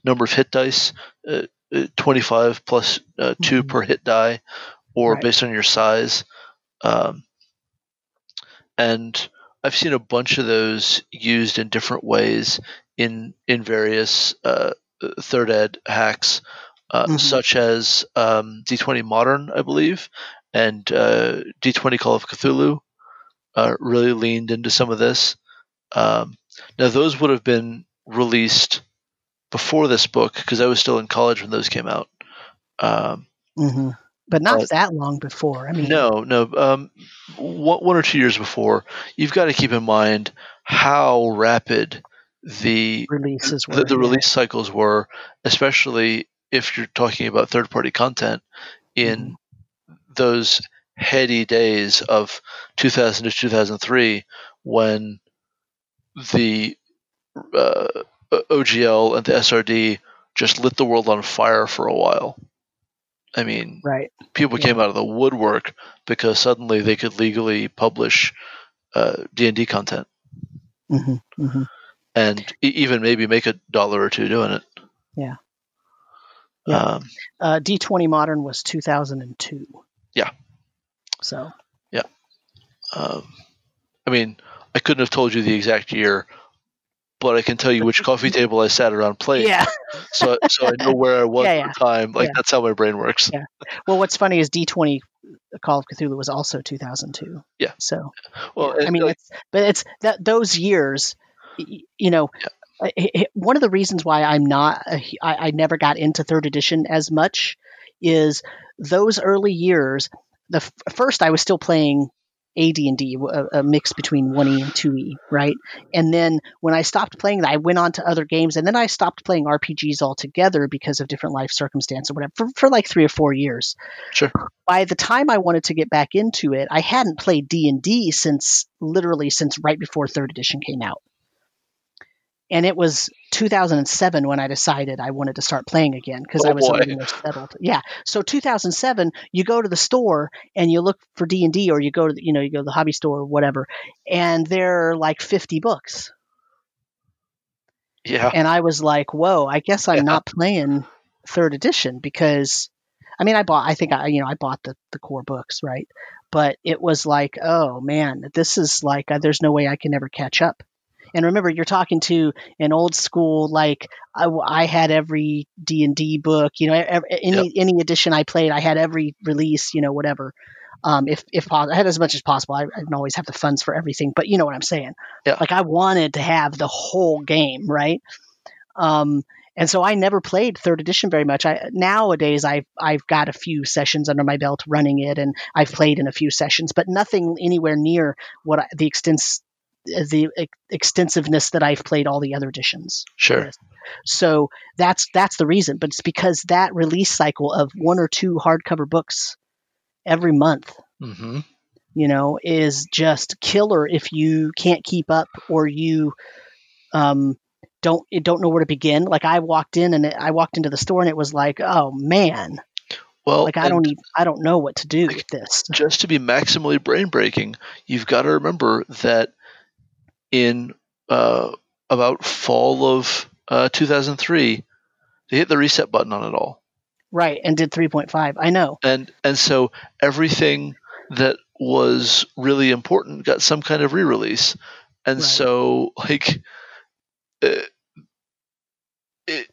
number of hit dice, uh, uh, 25 plus uh, 2 Mhm. per hit die, or Right. based on your size. Um, and I've seen a bunch of those used in different ways in in various uh, third ed hacks, uh, Mhm. such as um, D20 Modern, I believe, and uh, D20 Call of Cthulhu. Uh, really leaned into some of this. Um, now those would have been released before this book because I was still in college when those came out. Um, hmm But not But- that long before. I mean, no, no. Um, one, one or two years before, you've got to keep in mind how rapid the releases were. the, the yeah. release cycles were, especially if you're talking about third party content in those heady days of 2000 to 2003 when the uh, OGL and the SRD just lit the world on fire for a while. I mean, Right. people Yeah. came out of the woodwork because suddenly they could legally publish uh, D&D content hmm hmm and e- even maybe make a dollar or two doing it. Yeah. Yeah. Um, Uh, D20 Modern was 2002. Yeah. So Yeah. um, I mean, I couldn't have told you the exact year, but I can tell you which coffee table I sat around playing. yeah. So, so I know where I was Yeah, at yeah. the time. Like Yeah. that's how my brain works. Yeah. Well, what's funny is D20 Call of Cthulhu was also 2002. Yeah. So Well, I mean, like, it's but it's that those years, you know. One of the reasons why I'm not, a I, I never got into third edition as much is those early years. The f- first, I was still playing AD&D, a, a mix between 1E and 2E, right? And then when I stopped playing that, I went on to other games, and then I stopped playing RPGs altogether because of different life circumstances or whatever for, for like three or four years. Sure. By the time I wanted to get back into it, I hadn't played D&D since literally since right before third edition came out and it was 2007 when I decided I wanted to start playing again because Oh, I was a boy. little more settled. Yeah. So 2007, you go to the store and you look for D and D, or you go to the, you know you go to the hobby store or whatever, and there are like 50 books, Yeah. and I was like, whoa, I guess I'm Yeah. not playing third edition because. I mean, I bought. I think I, you know, I bought the the core books, right? But it was like, oh man, this is like, uh, there's no way I can ever catch up. And remember, you're talking to an old school like I, I had every D and D book, you know, any any edition I played, I had every release, you know, whatever. Um, if if possible, I had as much as possible. I, I didn't always have the funds for everything, but you know what I'm saying. Yeah. Like I wanted to have the whole game, right? Um, and so I never played third edition very much. I nowadays I've I've got a few sessions under my belt running it, and I've played in a few sessions, but nothing anywhere near what I, the extents the ex- extensiveness that I've played all the other editions. Sure. with. So that's that's the reason. But it's because that release cycle of one or two hardcover books every month, hmm you know, is just killer if you can't keep up or you um, don't don't know where to begin. Like I walked in and it, I walked into the store and it was like, oh man, Well, like I don't even I don't know what to do with this. just to be maximally brain breaking, you've got to remember that in uh, about fall of uh, 2003, they hit the reset button on it all, Right, and did 3.5. I know. and and so everything that was really important got some kind of re-release, and Right. so like. Uh, it,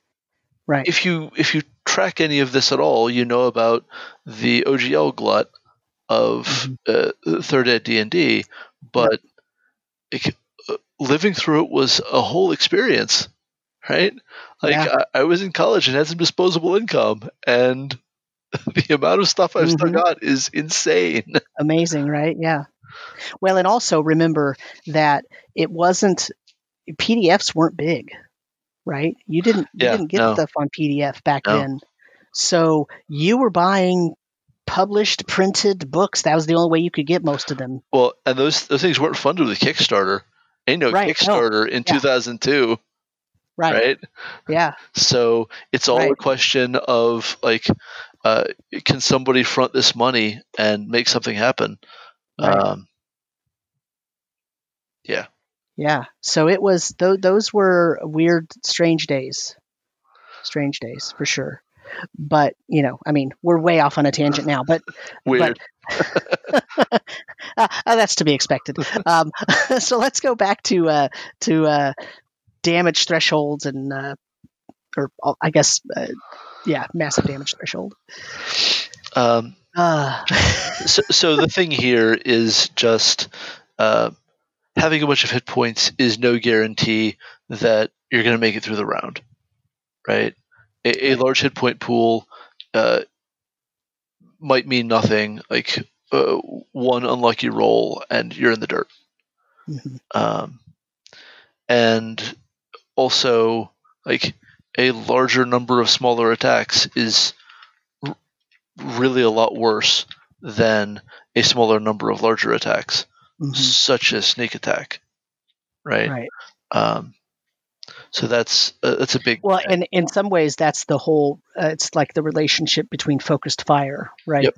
Right. if you if you track any of this at all, you know about the OGL glut of Mm-hmm. uh, third ed D and D, but it, uh, living through it was a whole experience, right? Like Yeah. I, I was in college and had some disposable income, and the amount of stuff I've still Mhm. got is insane. Amazing, right? Yeah. Well, and also remember that it wasn't PDFs weren't big, right? You didn't you Yeah, didn't get no. stuff on PDF back No. then. So you were buying published printed books. That was the only way you could get most of them. Well, and those those things weren't funded with Kickstarter. Ain't no Right, no. Kickstarter in Yeah. 2002, Right. right? Yeah. So it's all a question of like, uh, can somebody front this money and make something happen? Right. Um, yeah. Yeah. So it was th- those were weird, strange days. Strange days for sure. But you know, I mean, we're way off on a tangent now. But weird. uh, uh, that's to be expected. Um, so let's go back to uh, to uh, damage thresholds and, uh, or uh, I guess, uh, yeah, massive damage threshold. Um, Uh, so, so the thing here is just uh, having a bunch of hit points is no guarantee that you're going to make it through the round, right? A, a large hit point pool uh, might mean nothing, like uh, one unlucky roll and you're in the dirt. mhm, um, and also like a larger number of smaller attacks is r- really a lot worse than a smaller number of larger attacks, mhm, such as sneak attack, right? right. Um, so that's uh, that's a big Well, and in some ways, that's the whole. Uh, it's like the relationship between focused fire, right? Yep.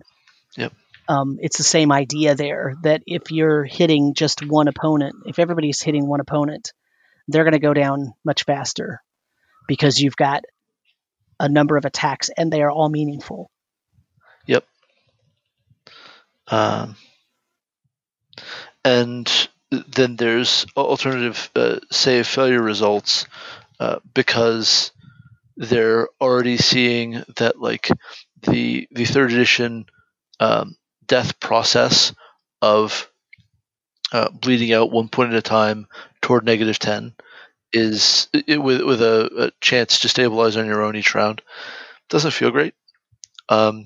Yep. Um, it's the same idea there that if you're hitting just one opponent, if everybody's hitting one opponent, they're going to go down much faster because you've got a number of attacks and they are all meaningful. Yep. Um, and then there's alternative uh, save failure results uh, because they're already seeing that like the the third edition um, death process of uh, bleeding out one point at a time toward negative ten is it, with with a, a chance to stabilize on your own each round doesn't feel great. um,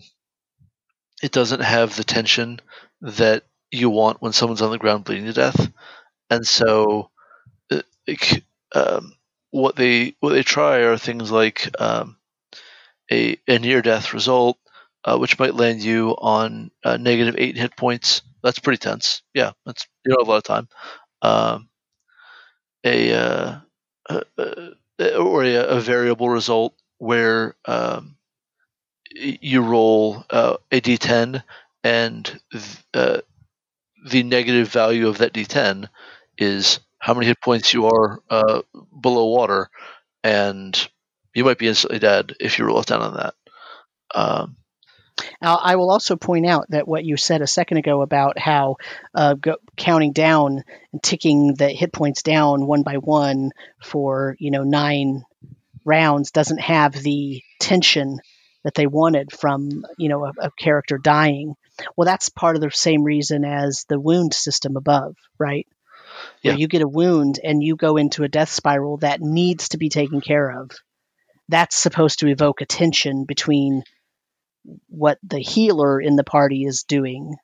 it doesn't have the tension that you want when someone's on the ground bleeding to death, and so uh, like, um, what they what they try are things like um, a, a near death result, uh, which might land you on uh, negative eight hit points. That's pretty tense. Yeah, that's you don't have a lot of time. Um, a, uh, a, or a, a, variable result where um, you roll uh, a d10 and uh, the negative value of that d10 is how many hit points you are uh, below water, and you might be instantly dead if you roll a 10 on that. Um, now, I will also point out that what you said a second ago about how uh, go, counting down and ticking the hit points down one by one for you know nine rounds doesn't have the tension that they wanted from you know a, a character dying. Well, that's part of the same reason as the wound system above, right? Yeah. Where you get a wound and you go into a death spiral that needs to be taken care of. That's supposed to evoke a tension between what the healer in the party is doing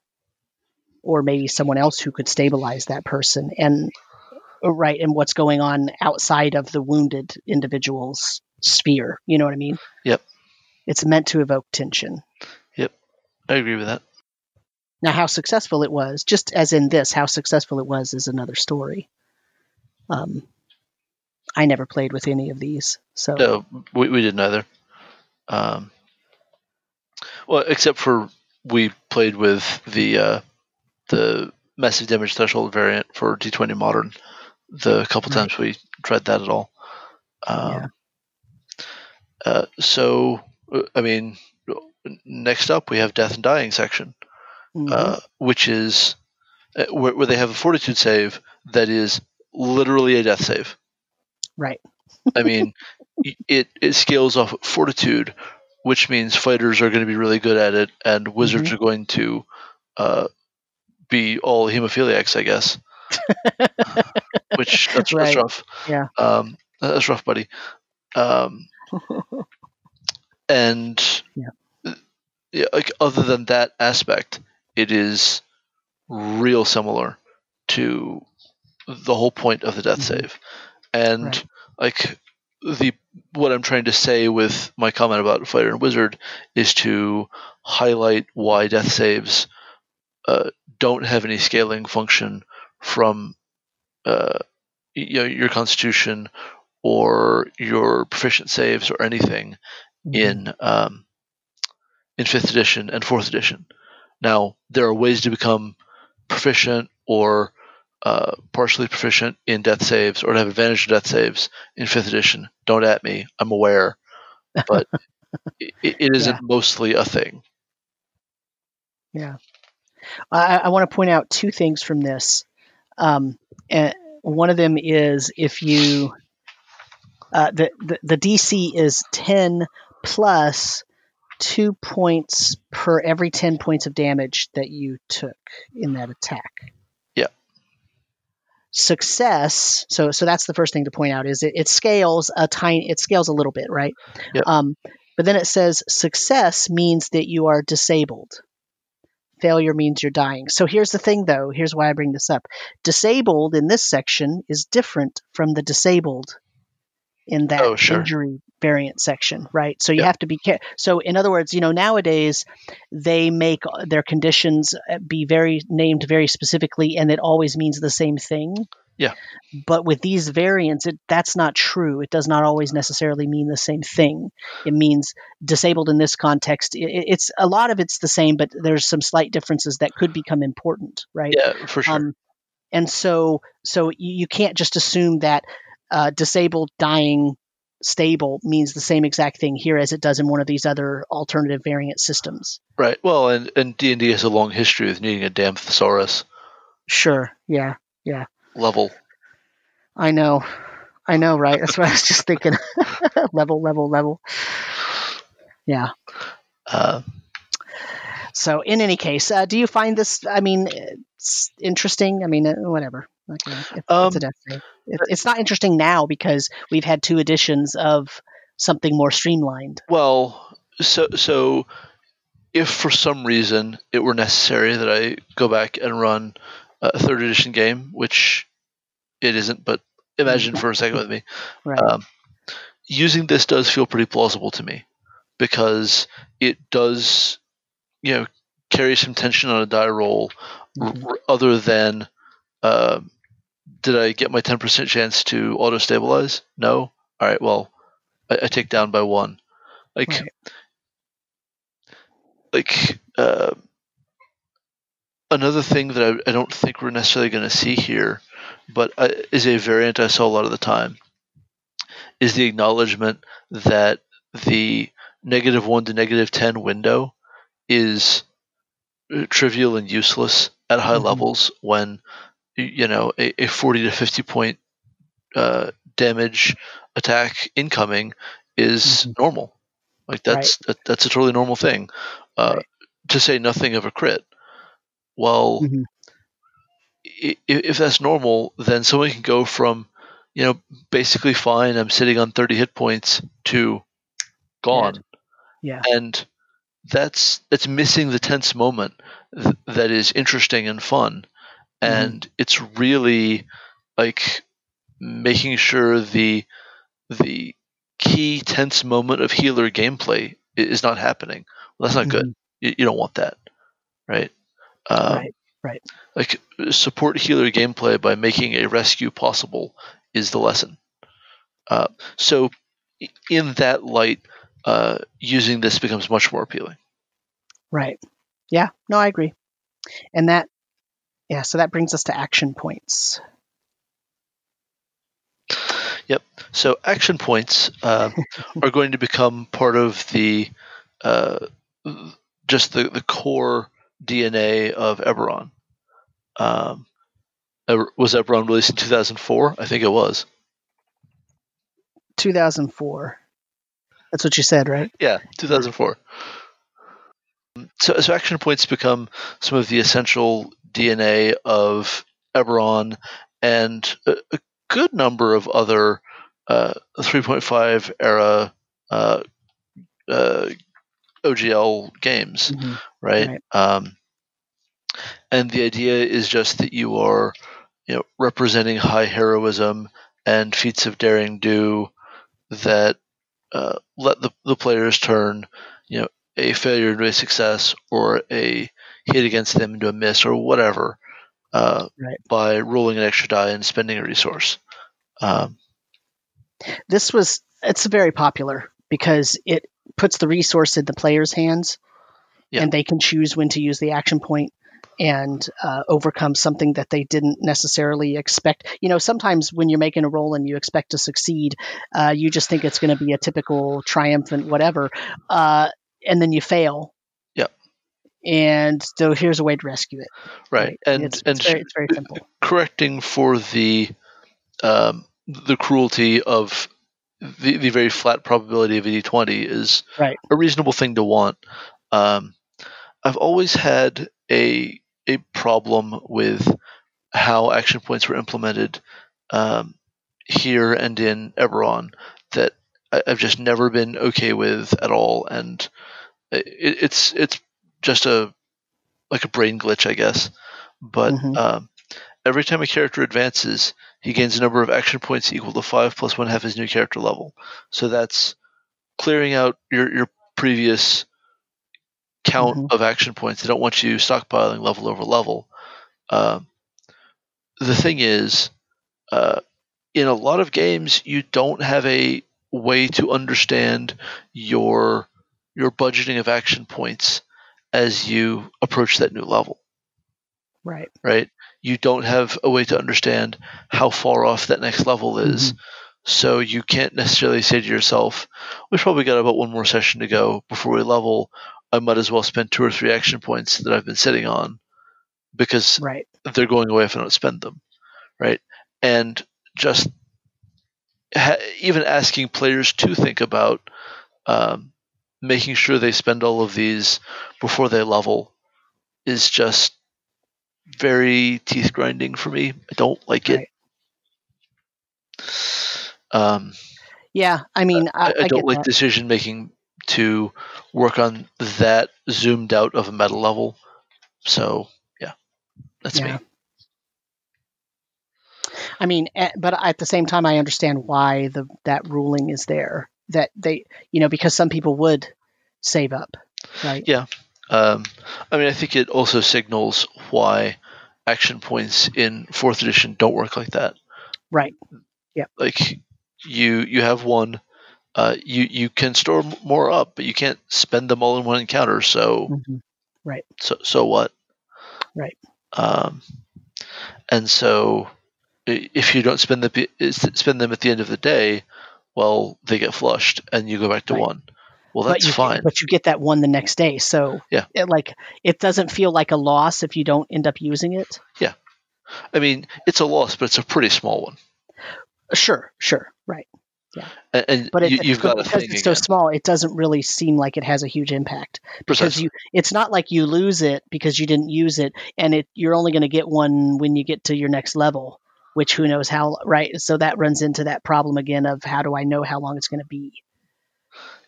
or maybe someone else who could stabilize that person and uh, right and what's going on outside of the wounded individual's sphere you know what i mean yep it's meant to evoke tension. Yep, I agree with that. Now, how successful it was, just as in this, how successful it was is another story. Um, I never played with any of these, so no, we, we didn't either. Um, well, except for we played with the uh, the massive damage threshold variant for D20 Modern. The couple right. times we tried that at all. Um, yeah. uh, so I mean, next up we have death and dying section, mm-hmm. uh, which is uh, where, where, they have a fortitude save that is literally a death save. Right. I mean, it it scales off fortitude, which means fighters are going to be really good at it, and wizards mm-hmm. are going to uh, be all hemophiliacs, I guess. which that's, right. that's, rough. Yeah. Um, that's rough, buddy. Um, and yeah. yeah, like other than that aspect, it is real similar to the whole point of the death mm-hmm. save, and right. like the what I'm trying to say with my comment about fighter and wizard is to highlight why death saves uh, don't have any scaling function from uh, you know, your constitution or your proficient saves or anything mm-hmm. in um, in fifth edition and fourth edition. Now there are ways to become proficient or uh, partially proficient in death saves or to have advantage of death saves in fifth edition. Don't at me. I'm aware, but it, it isn't yeah. mostly a thing. Yeah, I, I want to point out two things from this. Um, and one of them is if you uh, the, the the DC is ten plus two points per every 10 points of damage that you took in that attack. Yeah. Success. So, so that's the first thing to point out is it, it scales a tiny, it scales a little bit, right? Yep. Um, but then it says success means that you are disabled. Failure means you're dying. So here's the thing though. Here's why I bring this up. Disabled in this section is different from the disabled in that oh, sure. injury variant section, right? So you yep. have to be careful. So in other words, you know, nowadays they make their conditions uh, be very named very specifically, and it always means the same thing. Yeah. But with these variants, it, that's not true. It does not always necessarily mean the same thing. It means disabled in this context. It, it's a lot of it's the same, but there's some slight differences that could become important, right? Yeah, for sure. Um, and so, so you, you can't just assume that uh, disabled, dying, stable means the same exact thing here as it does in one of these other alternative variant systems. Right. Well, and and D and D has a long history with needing a damn thesaurus. Sure. Yeah. Yeah. Level. I know. I know. Right. That's what I was just thinking. level. Level. Level. Yeah. Uh, so, in any case, uh, do you find this? I mean, interesting. I mean, uh, It's, um, it's a death save. It, it's not interesting now because we've had two editions of something more streamlined. Well, so so if for some reason it were necessary that I go back and run a third edition game, which it isn't, but imagine for a second with me. Right. Um, using this does feel pretty plausible to me because it does, you know, carry some tension on a die roll Mhm. r- other than uh, did I get my 10% chance to auto stabilize? No. All right, well, I, I take down by one. Like, Right. like uh, another thing that I, I don't think we're necessarily going to see here, but uh, is a variant I saw a lot of the time, is the acknowledgement that the negative one to negative ten window is uh, trivial and useless at high Mhm. levels when you know a, a 40 to 50 point uh, damage attack incoming is Mhm. normal like that's that, that's a totally normal thing uh, Right. to say nothing of a crit well Mhm. i- i- if that's normal then someone can go from you know basically fine i'm sitting on 30 hit points to gone Yeah. and that's it's missing the tense moment th- that is interesting and fun And it's really like making sure the the key tense moment of healer gameplay is not happening well that's not good you, you don't want that right um, Right, right. like support healer gameplay by making a rescue possible is the lesson uh, so in that light uh, using this becomes much more appealing Right. Yeah. No, I agree. And that, yeah. So that brings us to action points. Yep. So action points uh, are going to become part of the uh, just the, the core DNA of Eberron. Um, was Eberron released in 2004? I think it was. 2004. That's what you said, right? Yeah, 2004. So, so action points become some of the essential DNA of Eberron and a, a good number of other uh, 3.5 era uh, uh, OGL games, Mhm. right? Right. Um, and the idea is just that you are, you know, representing high heroism and feats of daring do that uh, let the, the players turn, you know, a failure into a success or a hit against them into a miss or whatever uh, Right. by rolling an extra die and spending a resource. Um, This was, it's very popular because it puts the resource in the player's hands Yeah. and they can choose when to use the action point and uh, overcome something that they didn't necessarily expect. You know, sometimes when you're making a roll and you expect to succeed, uh, you just think it's going to be a typical triumphant whatever, uh, and then you fail. And so here's a way to rescue it. right. And it's, and it's, very, it's very simple. correcting for the um, the cruelty of the, the very flat probability of a d20 is Right. a reasonable thing to want. Um, I've always had a a problem with how action points were implemented um, here and in Eberron that I've just never been okay with at all, and it, it's it's just a like a brain glitch, I guess. But Mhm. um, every time a character advances, he gains a number of action points equal to five plus one half his new character level. So that's clearing out your your previous count Mhm. of action points. They don't want you stockpiling level over level. Um, the thing is, uh, in a lot of games, you don't have a way to understand your your budgeting of action points as you approach that new level Right. right? You don't have a way to understand how far off that next level is. So you can't necessarily say to yourself, we've probably got about one more session to go before we level. I might as well spend two or three action points that I've been sitting on because Right. they're going away if I don't spend them, right? And just ha- even asking players to think about um, making sure they spend all of these before they level is just very teeth grinding for me. I don't like Right. it. Um, Yeah. I mean, I, I, I don't like that. decision making to work on that zoomed out of a meta level. So yeah, that's Yeah. me. I mean, eh, but at the same time, I understand why the that ruling is there. That they, you know, because some people would save up, right? Yeah. Um, I mean, I think it also signals why action points in fourth edition don't work like that. Right. Yeah. Like you you have one, uh, you you can store more up, but you can't spend them all in one encounter. So Mhm. so so what? Right. Um, and so if you don't spend the spend them at the end of the day, well, they get flushed, and you go back to Right. one. Well, but that's you, fine. But you get that one the next day, so Yeah. it like it doesn't feel like a loss if you don't end up using it. Yeah, I mean, it's a loss, but it's a pretty small one. Sure, sure, right. And, and But you, you've but got because it's so small, it doesn't really seem like it has a huge impact because Precisely. you. It's not like you lose it because you didn't use it, and it you're only going to get one when you get to your next level, which who knows how right. So that runs into that problem again of how do I know how long it's going to be.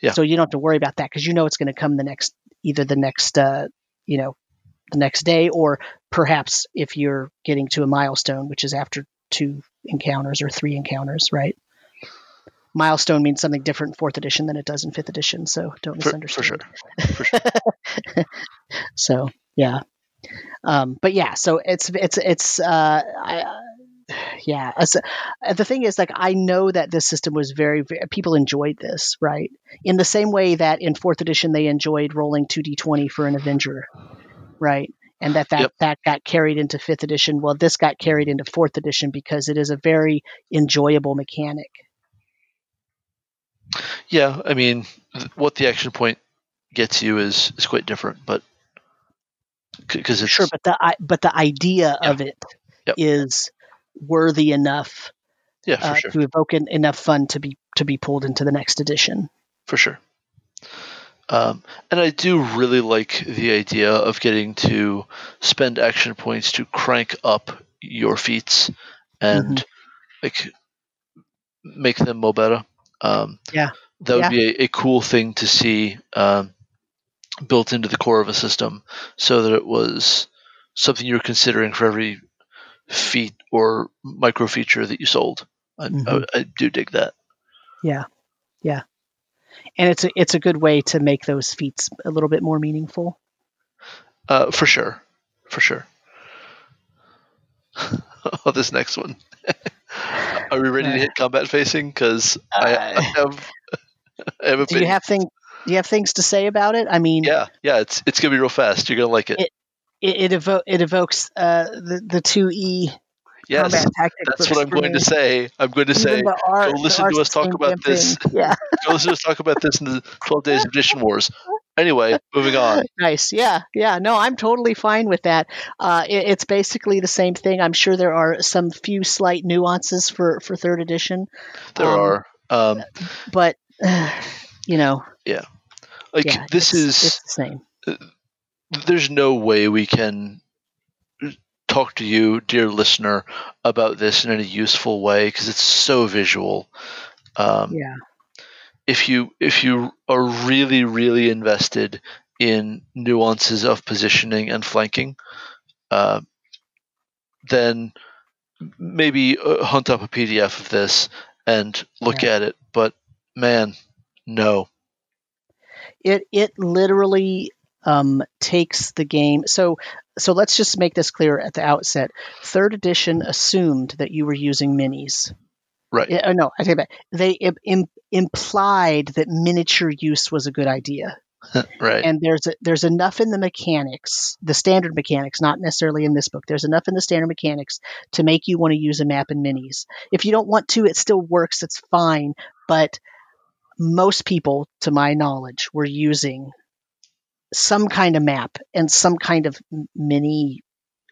Yeah. So you don't have to worry about that because you know it's going to come the next either the next uh, you know the next day or perhaps if you're getting to a milestone, which is after two encounters or three encounters, right? Milestone means something different in fourth edition than it does in fifth edition, so don't for, misunderstand. for sure. For sure. So yeah, um, but yeah, so it's it's it's uh, I, yeah. uh, the thing is, like, I know that this system was very, very people enjoyed this, right? In the same way that in fourth edition they enjoyed rolling two d twenty for an Avenger, right? And that that, Yep. that got carried into fifth edition. Well, this got carried into fourth edition because it is a very enjoyable mechanic. Yeah, I mean, th- what the action point gets you is is quite different, but because it's Sure, but the i- but the idea Yeah. of it is Yep. Worthy enough yeah, for uh, sure, to evoke en- enough fun to be to be pulled into the next edition. for sure. Um, and I do really like the idea of getting to spend action points to crank up your feats and Mm-hmm. like make them more better. Um, Yeah. that would Yeah. be a, a cool thing to see um, built into the core of a system, so that it was something you're considering for every feat or micro feature that you sold. I, Mhm. I, I do dig that. Yeah, yeah, and it's a it's a good way to make those feats a little bit more meaningful. Uh, for sure, for sure. oh, this next one. Are we ready to hit combat facing? Because I, I Uh, have, I have Do you have thing? Do you have things to say about it? I mean, yeah, yeah. It's it's gonna be real fast. You're gonna like it. It- it, it, evo- it evokes uh, the the two E yes, that's what I'm going me. to say. I'm going to Even say. art, the listen to us talk about this. Yeah, Go listen to us talk about this in the 12 Days of Edition Wars. Anyway, moving on. nice. Yeah, yeah. No, I'm totally fine with that. Uh, it, it's basically the same thing. I'm sure there are some few slight nuances for for third edition, There Um, are um, but you know, Yeah. like yeah, this it's, is it's the same. There's no way we can talk to you, dear listener, about this in any useful way because it's so visual. Um, Yeah, if you if you are really really invested in nuances of positioning and flanking, uh, then maybe uh, hunt up a PDF of this and look at it. But man, no. it it literally um, takes the game. So so let's just make this clear at the outset. Third edition assumed that you were using minis. Right. Yeah, oh, no, I take it back. They im- implied that miniature use was a good idea. right. and there's a, there's enough in the mechanics, the standard mechanics, not necessarily in this book. There's enough in the standard mechanics to make you want to use a map in minis. If you don't want to, it still works. It's fine. But most people, to my knowledge, were using some kind of map and some kind of mini,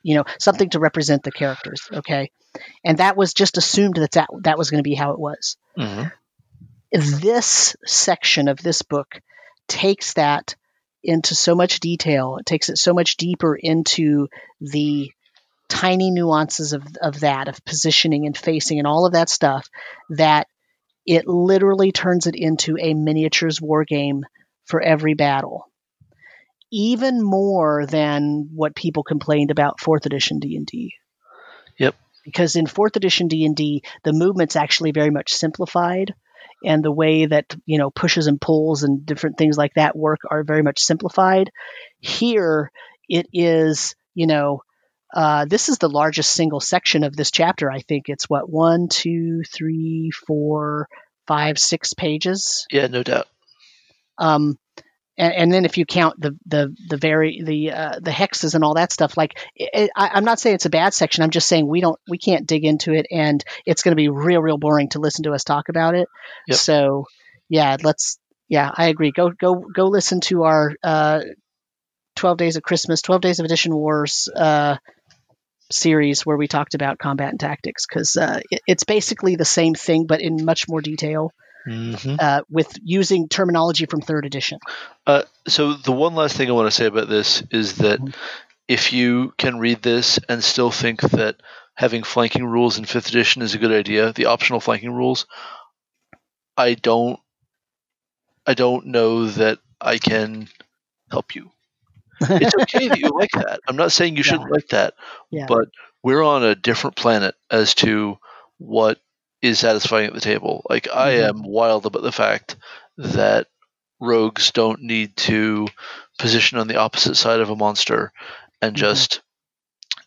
you know, something to represent the characters. Okay, and that was just assumed that that, that was going to be how it was hmm this section of this book takes that into so much detail. It takes it so much deeper into the tiny nuances of, of that, of positioning and facing and all of that stuff, that it literally turns it into a miniatures war game for every battle. Even more than what people complained about 4th edition D&D. Yep. Because in 4th edition D&D, the movement's actually very much simplified and the way that, you know, pushes and pulls and different things like that work are very much simplified. Here it is, you know, uh, this is the largest single section of this chapter. I think it's what one, two, three, four, five, six pages. Yeah, no doubt. Um, and, and then if you count the the the very the uh, the hexes and all that stuff, like it, I, I'm not saying it's a bad section. I'm just saying we don't we can't dig into it, and it's going to be real real boring to listen to us talk about it. Yep. So yeah, let's yeah, I agree. Go go go listen to our uh, 12 Days of Christmas, 12 Days of Edition Wars uh, series where we talked about combat and tactics because uh, it, it's basically the same thing but in much more detail hmm uh, with using terminology from third edition. Uh, so the one last thing I want to say about this is that Mhm. if you can read this and still think that having flanking rules in fifth edition is a good idea, the optional flanking rules, I don't, I don't know that I can help you. It's okay that you like that. I'm not saying you shouldn't like that, Yeah. but we're on a different planet as to what is satisfying at the table. Like I Mhm. am wild about the fact that rogues don't need to position on the opposite side of a monster and Mhm. just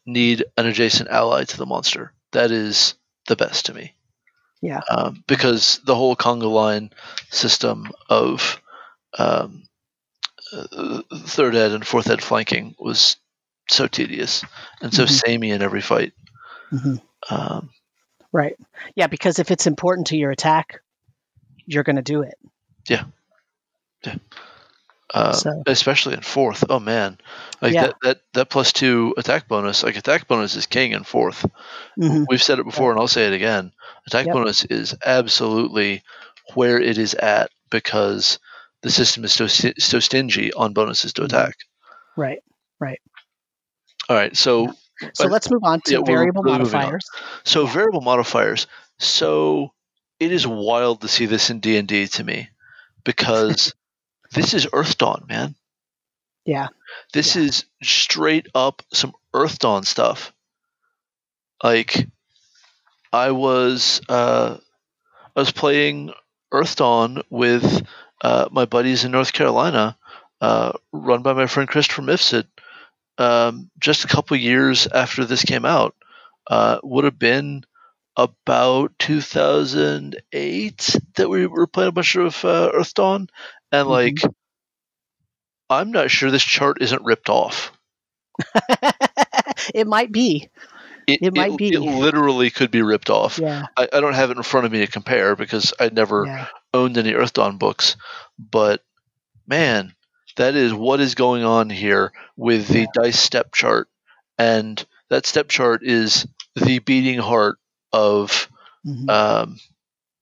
need an adjacent ally to the monster. That is the best to me. Yeah. Um, because the whole conga line system of um, uh, third ed and fourth ed flanking was so tedious and so Mhm. samey in every fight. Mm-hmm. Um, Right. Yeah, because if it's important to your attack, you're going to do it. Yeah. Uh, So- especially in fourth. Oh man, like Yeah. that, that that plus two attack bonus. Like attack bonus is king in 4th Mhm. We've said it before, and I'll say it again. Attack Yep. bonus is absolutely where it is at because the system is so so stingy on bonuses to Mhm. attack. Right. All right, so So But- let's move on to yeah, variable really modifiers. So Yeah. variable modifiers. So it is wild to see this in D and D to me because this is Earthdawn, man. Yeah. This Yeah. is straight up some Earthdawn stuff. Like I was uh, I was playing Earthdawn with uh, my buddies in North Carolina, uh, run by my friend Christopher Mifsud. Um, just a couple years after this came out, uh, would have been about 2008 that we were playing a bunch of uh, Earthdawn, and Mhm. like, I'm not sure this chart isn't ripped off. it might be. It might be. It literally could be ripped off. Yeah. I, I don't have it in front of me to compare because I never Yeah. owned any Earthdawn books, but man, that is what is going on here with the dice step chart, and that step chart is the beating heart of Mhm. um,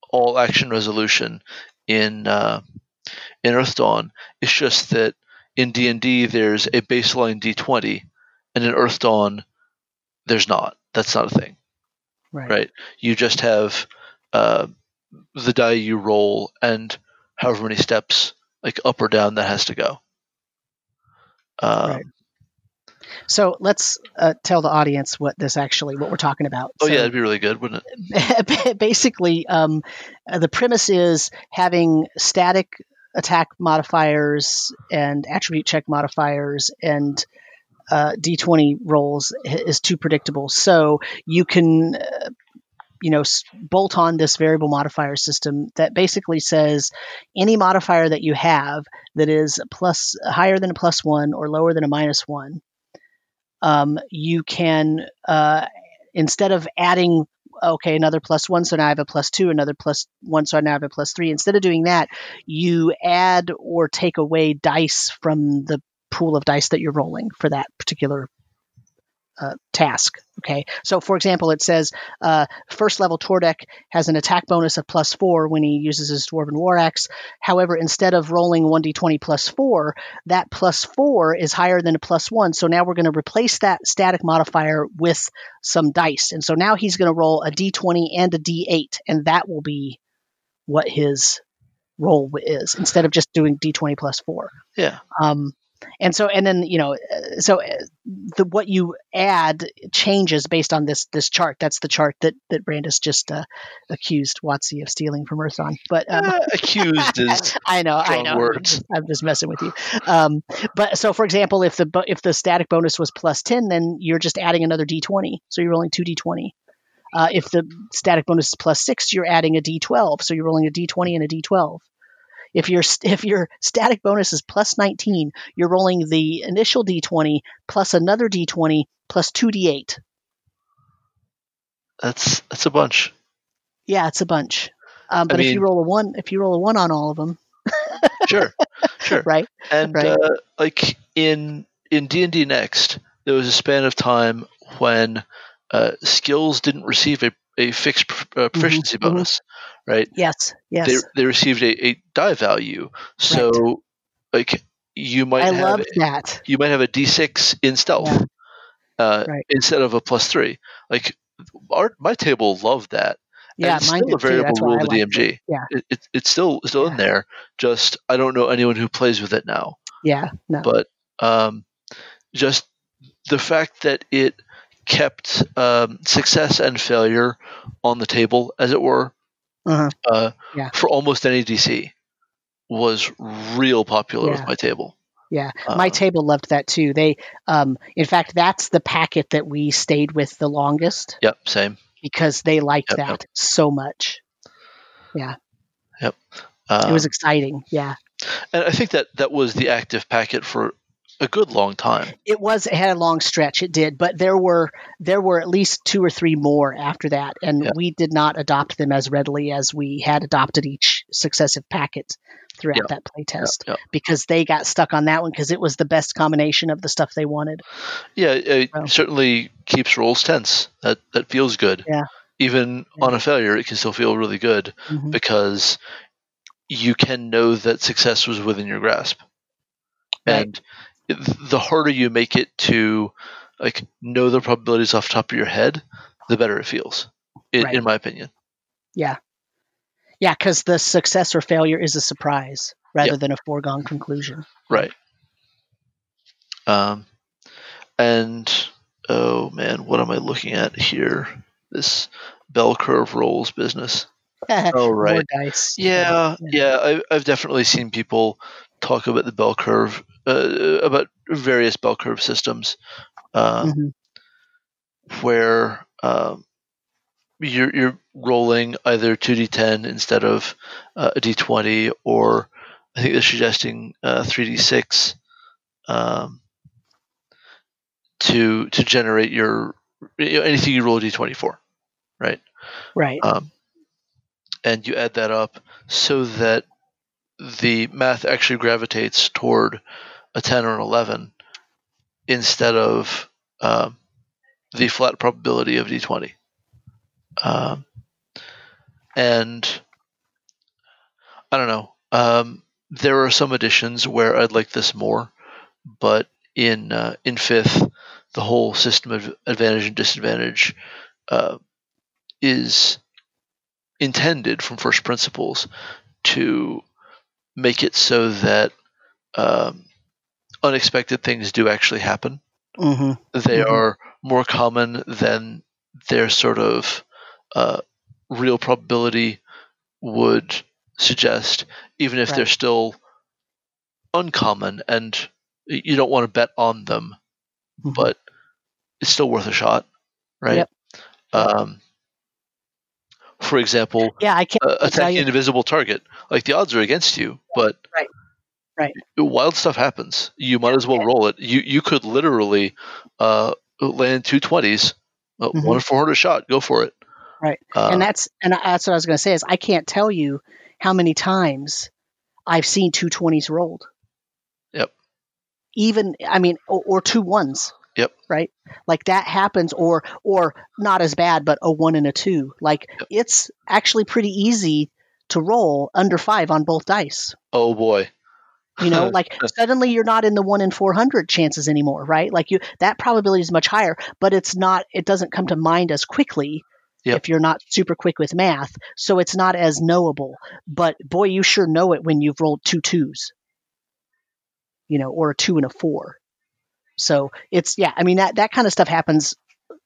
all action resolution in uh, in Earthdawn. It's just that in D and D there's a baseline D twenty, and in Earthdawn there's not. That's not a thing right. right? You just have uh, the die you roll and however many steps, like up or down, that has to go. Um, Right. So let's uh, tell the audience what this actually what we're talking about. Oh So- yeah, it'd be really good, wouldn't it? basically, um, uh, the premise is having static attack modifiers and attribute check modifiers and uh, d20 rolls is too predictable. So you can, uh, you know, bolt on this variable modifier system that basically says any modifier that you have that is plus higher than a plus one or lower than a minus one, um, you can uh, instead of adding okay, another plus one, so now I have a plus two, another plus one, so now I have a plus three. Instead of doing that, you add or take away dice from the pool of dice that you're rolling for that particular uh, task. Okay, so for example, it says uh, first level Tordek has an attack bonus of plus four when he uses his Dwarven War Axe. However, instead of rolling 1d20 plus four, that plus four is higher than a plus one. So now we're going to replace that static modifier with some dice. And so now he's going to roll a d20 and a d8, and that will be what his roll is instead of just doing d20 plus four. Yeah. Um, and so and then you know so uh, the what you add changes based on this this chart. That's the chart that that brandis just uh, accused WotC of stealing from Earthdawn but um, Uh, accused is i know i know. I'm just, I'm just messing with you. Um, but so for example if the if the static bonus was plus 10 then you're just adding another d20 so you're rolling 2 d20 uh, if the static bonus is plus 6 you're adding a d12 so you're rolling a d20 and a d12 if your if your static bonus is plus 19, you're rolling the initial d20 plus another d20 plus 2d8. that's that's a bunch. Yeah, it's a bunch. Um, but if you roll a one, if you roll a one on all of them, Sure, sure. right? And Right. uh, like in in D and D Next, there was a span of time when uh, skills didn't receive a, a fixed pr- uh, proficiency mhm. bonus, right? Yes, yes. They they received a, a die value, so like you might I have loved that. you might have a D6 in stealth Yeah. uh, Right. instead of a plus three. Like our my table loved that. And Yeah, it's mine still a variable rule to liked DMG. it. Yeah. it, it, it's still still in there. Just I don't know anyone who plays with it now. Yeah, no. But um, just the fact that it kept um, success and failure on the table, as it were, Uh-huh. uh, Yeah. for almost any DC, was real popular Yeah. with my table. Yeah, Uh, my table loved that too. They, um, in fact, that's the packet that we stayed with the longest Yep, same. because they liked Yep, yep. that so much. Yeah. Um, it was exciting. Yeah. and I think that that was the active packet for a good long time. It was it had a long stretch. It did, but there were there were at least two or three more after that, and Yeah. we did not adopt them as readily as we had adopted each successive packet throughout Yeah. that playtest Yep. because they got stuck on that one because it was the best combination of the stuff they wanted. Yeah, it Oh. certainly keeps rolls tense. That that feels good. Yeah. Even Yeah. on a failure, it can still feel really good Mhm. because you can know that success was within your grasp. Right. And the harder you make it to like know the probabilities off the top of your head, the better it feels. In, Right. in my opinion. Yeah, yeah, because the success or failure is a surprise rather Yep. than a foregone conclusion. Right. Um, and oh man, what am I looking at here? This bell curve rolls business. Oh right. dice. Yeah, yeah. I, I've definitely seen people talk about the bell curve, uh, about various bell curve systems, um, Mhm. where um, you're you're rolling either two d10 instead of uh, a d20, or I think they're suggesting uh, three d6 um, to to generate your you know, anything you roll a d20 for, right? Right. um, and you add that up so that the math actually gravitates toward a 10 or an 11 instead of um, the flat probability of d20 um, and i don't know. Um, there are some editions where i'd like this more but in uh, in fifth the whole system of advantage and disadvantage uh, is intended from first principles to make it so that um, unexpected things do actually happen. hmm They Mhm. are more common than their sort of uh, real probability would suggest, even if Right. they're still uncommon and you don't want to bet on them, Mhm. but it's still worth a shot, right? Yep. Um, for example, Yeah, I can't uh, attacking an invisible target. Like the odds are against you, but Right. Right. wild stuff happens. You might as well roll it. You you could literally uh, land two twenties, uh, Mhm. one four hundred shot. Go for it. Right. Uh, and that's and that's what I was going to say is I can't tell you how many times I've seen two twenties rolled. Yep. Even I mean, or, or two ones. Yep. Right. Like that happens, or or not as bad, but a one and a two. Like Yep. it's actually pretty easy to roll under five on both dice. oh boy. You know, like suddenly you're not in the one in four hundred chances anymore, right? Like you that probability is much higher, but it's not. It doesn't come to mind as quickly Yep. if you're not super quick with math. So it's not as knowable. But boy, you sure know it when you've rolled two twos, you know, or a two and a four. So it's yeah. I mean that that kind of stuff happens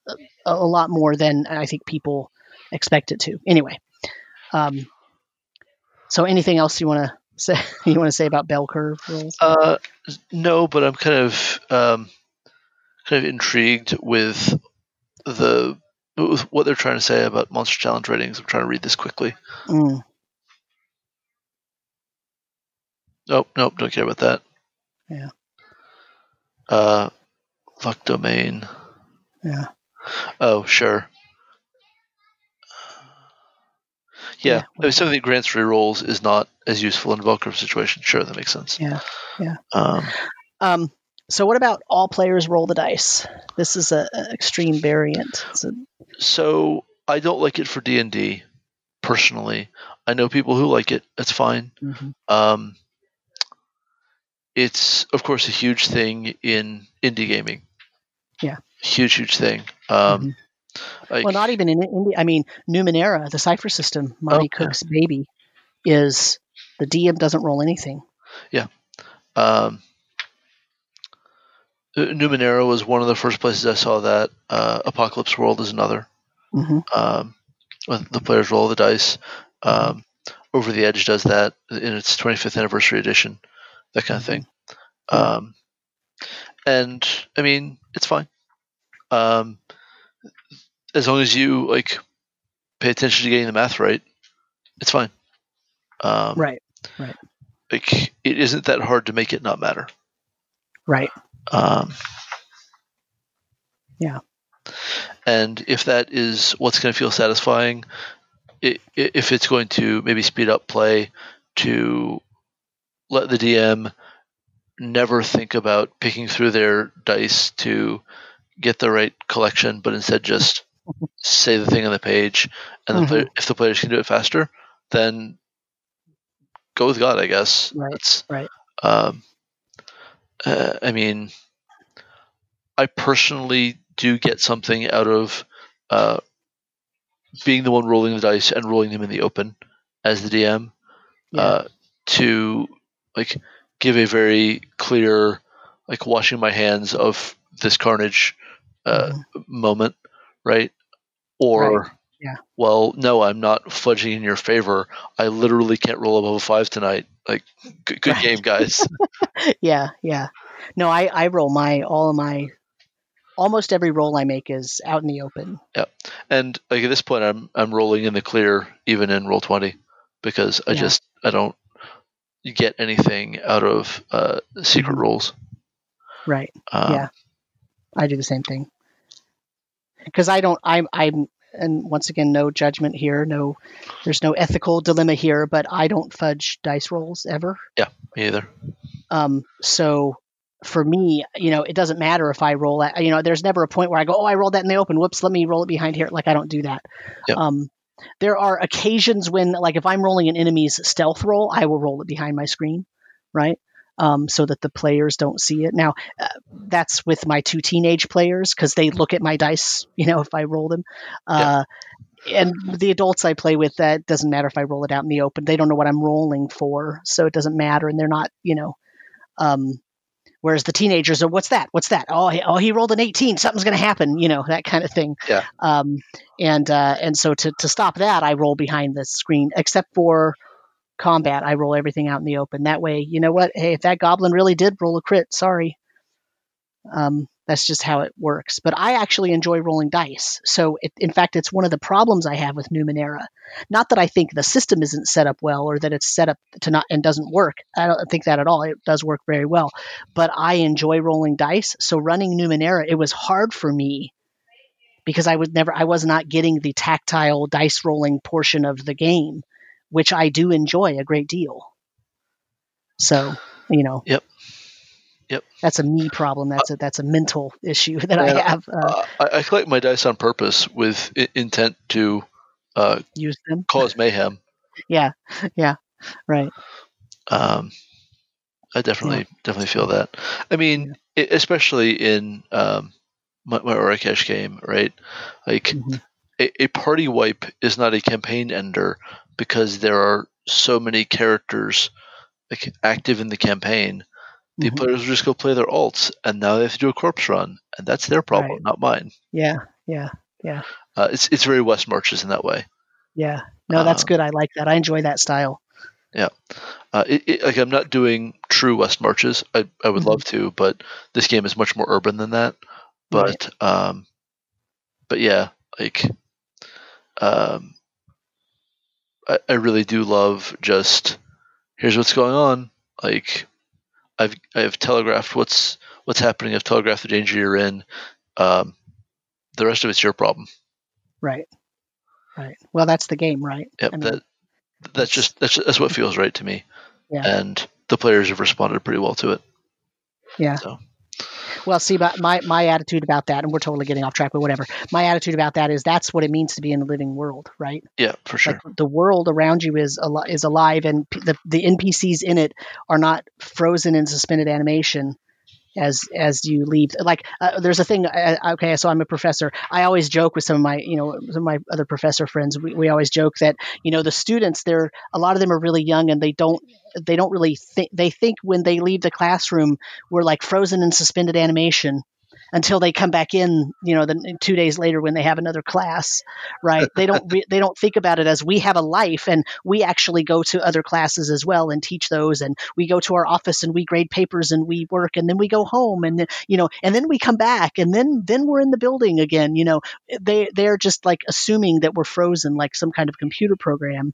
a, a lot more than I think people expect it to. Anyway, um, so anything else you want to say? You want to say about bell curve rolls? Uh, no, but I'm kind of um, kind of intrigued with the with what they're trying to say about monster challenge ratings. I'm trying to read this quickly. Mm, Nope, nope, don't care about that. Yeah. Uh, luck domain. yeah. Oh, sure. Yeah, Yeah. I mean, something that grants free rolls is not as useful in curve situation. Sure, that makes sense. Yeah, yeah. Um, Um, so what about all players roll the dice? This is a, a extreme variant. A, so I don't like it for D and D personally. I know people who like it. That's fine. mhm. Um, it's of course a huge thing in indie gaming. Yeah. huge, huge thing. Um, like- Well, not even in India. I mean, Numenera, the cipher system, Monte Okay. Cook's baby, is the DM doesn't roll anything. Yeah. Um, Numenera was one of the first places I saw that. Uh, Apocalypse World is another. hmm Um, when the players roll the dice. Um, Over the Edge does that in its 25th anniversary edition, that kind of thing. Um, and I mean, it's fine. Um, as long as you like pay attention to getting the math right, it's fine. Um, Right, Like it isn't that hard to make it not matter. right. Um, Yeah. And if that is what's going to feel satisfying, i i if it's going to maybe speed up play to let the DM never think about picking through their dice to get the right collection, but instead just say the thing on the page, and the player, if the players can do it faster, then go with God, I guess. Right, That's, right. Um, uh, I mean, I personally do get something out of uh, being the one rolling the dice and rolling them in the open as the DM Yeah. uh, to like give a very clear like washing my hands of this carnage uh, Mhm. moment, right? Or Right, yeah. well, no, I'm not fudging in your favor. I literally can't roll above a five tonight. Like, good, good Right. game, guys. yeah, yeah. No, I, I roll my all of my almost every roll I make is out in the open. Yeah, and like at this point, I'm I'm rolling in the clear even in Roll20 because I Yeah. just I don't get anything out of uh, secret Mhm. rolls. Right. Um, Yeah. I do the same thing. Because I don't I'm I'm and once again no judgment here, no there's no ethical dilemma here, but I don't fudge dice rolls ever. Yeah me either. Um so for me, you know, it doesn't matter if I roll that. You know, there's never a point where I go, "Oh, I rolled that in the open. Whoops, let me roll it behind here." Like I don't do that. Yep. Um, there are occasions when, like, if I'm rolling an enemy's stealth roll, I will roll it behind my screen, right? Um, so that the players don't see it. Now, uh, that's with my two teenage players because they look at my dice, you know, if I roll them. Uh, And the adults I play with, that doesn't matter if I roll it out in the open. They don't know what I'm rolling for, so it doesn't matter, and they're not, you know. Um, whereas the teenagers are, "What's that? What's that? Oh, he, oh, he rolled an 18. Something's going to happen," you know, that kind of thing. Yeah. Um, and uh, and so to to stop that, I roll behind the screen, except for combat. I roll everything out in the open. That way, you know what? Hey, if that goblin really did roll a crit, sorry. Um, that's just how it works. But I actually enjoy rolling dice. So, it, in fact, it's one of the problems I have with Numenera. Not that I think the system isn't set up well or that it's set up to not and doesn't work. I don't think that at all. It does work very well. But I enjoy rolling dice. So, running Numenera, it was hard for me because I was never, I was not getting the tactile dice rolling portion of the game, which I do enjoy a great deal. So, you know. Yep. Yep. That's a me problem. That's a that's a mental issue that I have. Uh, Uh, I, I collect my dice on purpose with I- intent to uh, use them. cause mayhem. Yeah, yeah, right. Um, I definitely definitely feel that. I mean, i especially in um, my, my Orakesh game, right? Like Mhm. a, a party wipe is not a campaign ender because there are so many characters like, active in the campaign. The Mhm. players just go play their alts, and now they have to do a corpse run, and that's their problem, Right. not mine. Yeah, yeah, Uh, it's it's very West Marches in that way. yeah. No, that's Uh, good. I like that. I enjoy that style. Yeah, uh, it, it, like I'm not doing true West Marches. I I would Mhm. love to, but this game is much more urban than that. But um, but yeah, like um, I I really do love just here's what's going on. Like I've I've telegraphed what's what's happening. I've telegraphed the danger you're in. Um, the rest of it's your problem. Right. Right. Well, that's the game, right? Yep, I mean, that that's just that's that's what feels right to me. Yeah. And the players have responded pretty well to it. Yeah. So Well, see, but my my attitude about that, and we're totally getting off track, but whatever. My attitude about that is that's what it means to be in the living world, right? yeah, for sure. Like the world around you is al- is alive, and p- the the NPCs in it are not frozen in suspended animation as as you leave. Like uh, there's a thing. Uh, okay, so I'm a professor. I always joke with some of my you know some of my other professor friends. We, we always joke that you know the students they're a lot of them are really young and they don't they don't really think they think when they leave the classroom we're like frozen in suspended animation until they come back in you know then two days later when they have another class right? They don't re- they don't think about it as we have a life and we actually go to other classes as well and teach those and we go to our office and we grade papers and we work and then we go home and you know and then we come back and then then we're in the building again you know? They they're just like assuming that we're frozen like some kind of computer program.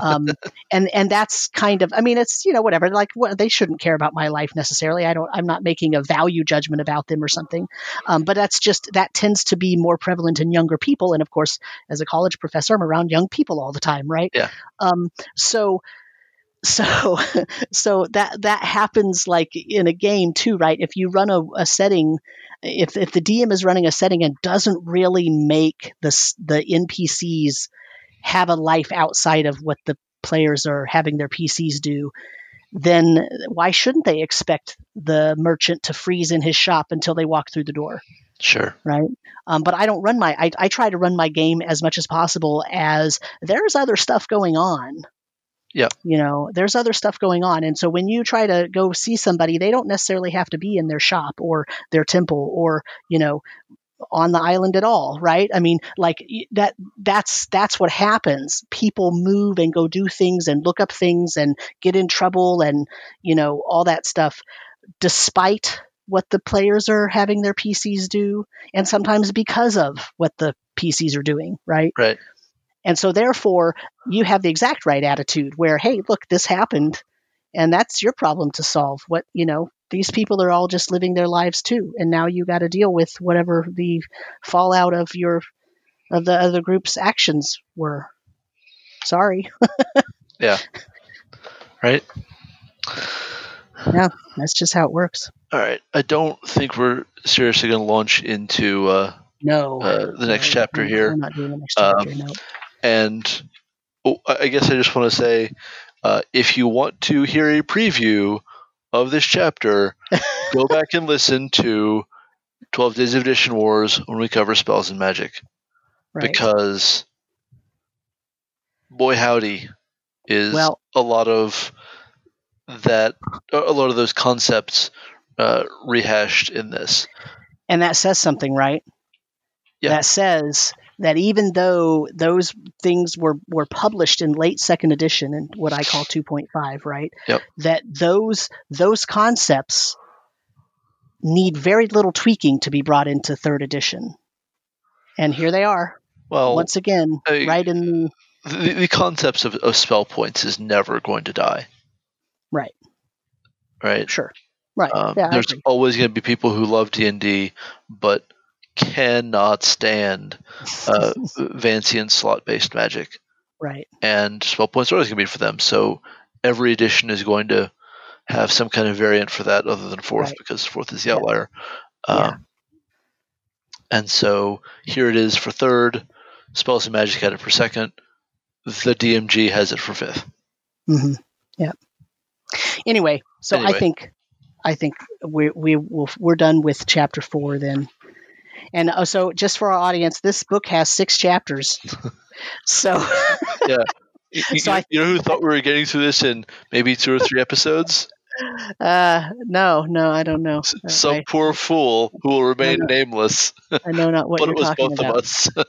Um, and and that's kind of i mean it's you know whatever like what, they shouldn't care about my life necessarily. I don't i'm not making a value judgment about them or something um, but that's just that tends to be more prevalent in younger people. And of course as a college professor i'm around young people all the time right? Yeah. um, so so so that that happens like in a game too right? If you run a, a setting if if the dm is running a setting and doesn't really make the the npcs have a life outside of what the players are having their pcs do then why shouldn't they expect the merchant to freeze in his shop until they walk through the door Sure. right? Um, but I don't run my. I, I try to run my game as much as possible as there's other stuff going on. Yeah. You know, there's other stuff going on, and so when you try to go see somebody, they don't necessarily have to be in their shop or their temple or you know on the island at all right i mean like that that's that's what happens people move and go do things and look up things and get in trouble and you know all that stuff despite what the players are having their PCs do, and sometimes because of what the PCs are doing, right? Right. And so, therefore, you have the exact right attitude where, hey, look, this happened, and that's your problem to solve. What, you know, these people are all just living their lives too, and now you got to deal with whatever the fallout of your of the other group's actions were. Sorry, Yeah. Right. Yeah, that's just how it works. All right. I don't think we're seriously going to launch into uh, No, Uh, the next No, chapter here, I'm not doing the next um, chapter. no. and oh, I I guess I just want to say, uh, if you want to hear a preview of this chapter, go back and listen to Twelve Days of Edition Wars when we cover spells and magic, Right. because boy howdy, is Well- a lot of that, a lot of those concepts uh, rehashed in this. And that says something, right? Yeah. That says that even though those things were, were published in late second edition and what I call 2.5, right? Yep. That those those concepts need very little tweaking to be brought into third edition. And here they are, Well, once again, I- right in the the, the concepts of, of spell points is never going to die. Right. Right. sure. Right. Um, yeah, there's always going to be people who love D and D, but cannot stand uh, Vancian slot based magic, right. and spell points are always going to be for them. So every edition is going to have some kind of variant for that, other than fourth, Right. because fourth is the Yeah. outlier. Yeah. Um, And so here it is for third. Spells and magic had it for second. The DMG has it for fifth. hmm Yeah. Anyway, so I think I think we we will we're done with chapter four then, And uh, so, just for our audience, this book has six chapters. so, yeah. You, So you- I- you know who thought we were getting through this in maybe two or three episodes? uh, no, no, I don't know. Uh, Some I, poor fool who will remain know. nameless. I know not what but you're it was talking both about. of us.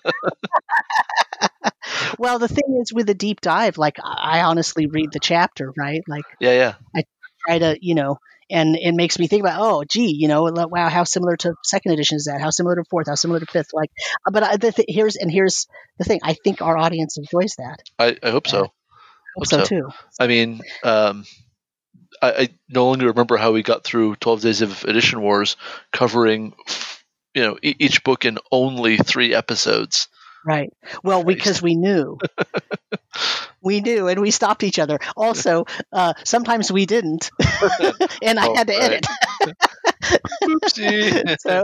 Well, the thing is, with a deep dive, like I I honestly read the chapter, right? Like yeah, yeah. I try to, you know, and it makes me think about, oh, gee, you know, wow, how similar to second edition is that? How similar to fourth? How similar to fifth? Like, uh, but I, the th- here's and here's the thing. I think our audience enjoys that. I, I hope so. Hope Hope so so. too. I mean, um, I, I no longer remember how we got through 12 Days of Edition Wars covering, you know, e- each book in only three episodes. Right. Well, Christ. because we knew. we knew, and we stopped each other. Also, uh, sometimes we didn't, and I Oh, had to right. edit. Oopsie. so,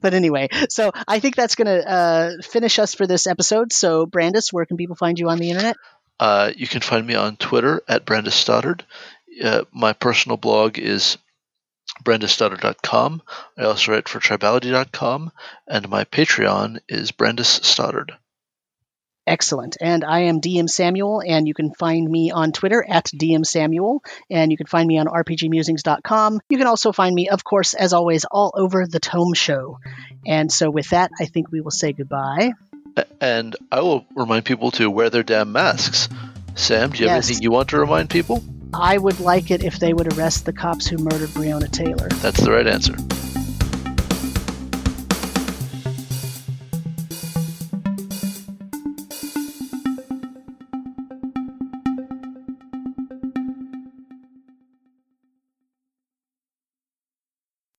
but anyway, so I think that's going to uh, finish us for this episode. So, Brandes, where can people find you on the internet? Uh, you can find me on Twitter at Brandes Stoddard. Uh, my personal blog is brandesstoddard.com. I also write for tribality.com, and my Patreon is Brandes Stoddard. Excellent. And I am DM Samuel, and you can find me on Twitter at DM Samuel, and you can find me on RPGmusings.com. You can also find me, of course, as always, all over the Tome Show. And so, with that, I think we will say goodbye. And I will remind people to wear their damn masks. Sam, do you have Yes. anything you want to remind people? I would like it if they would arrest the cops who murdered Breonna Taylor. That's the right answer.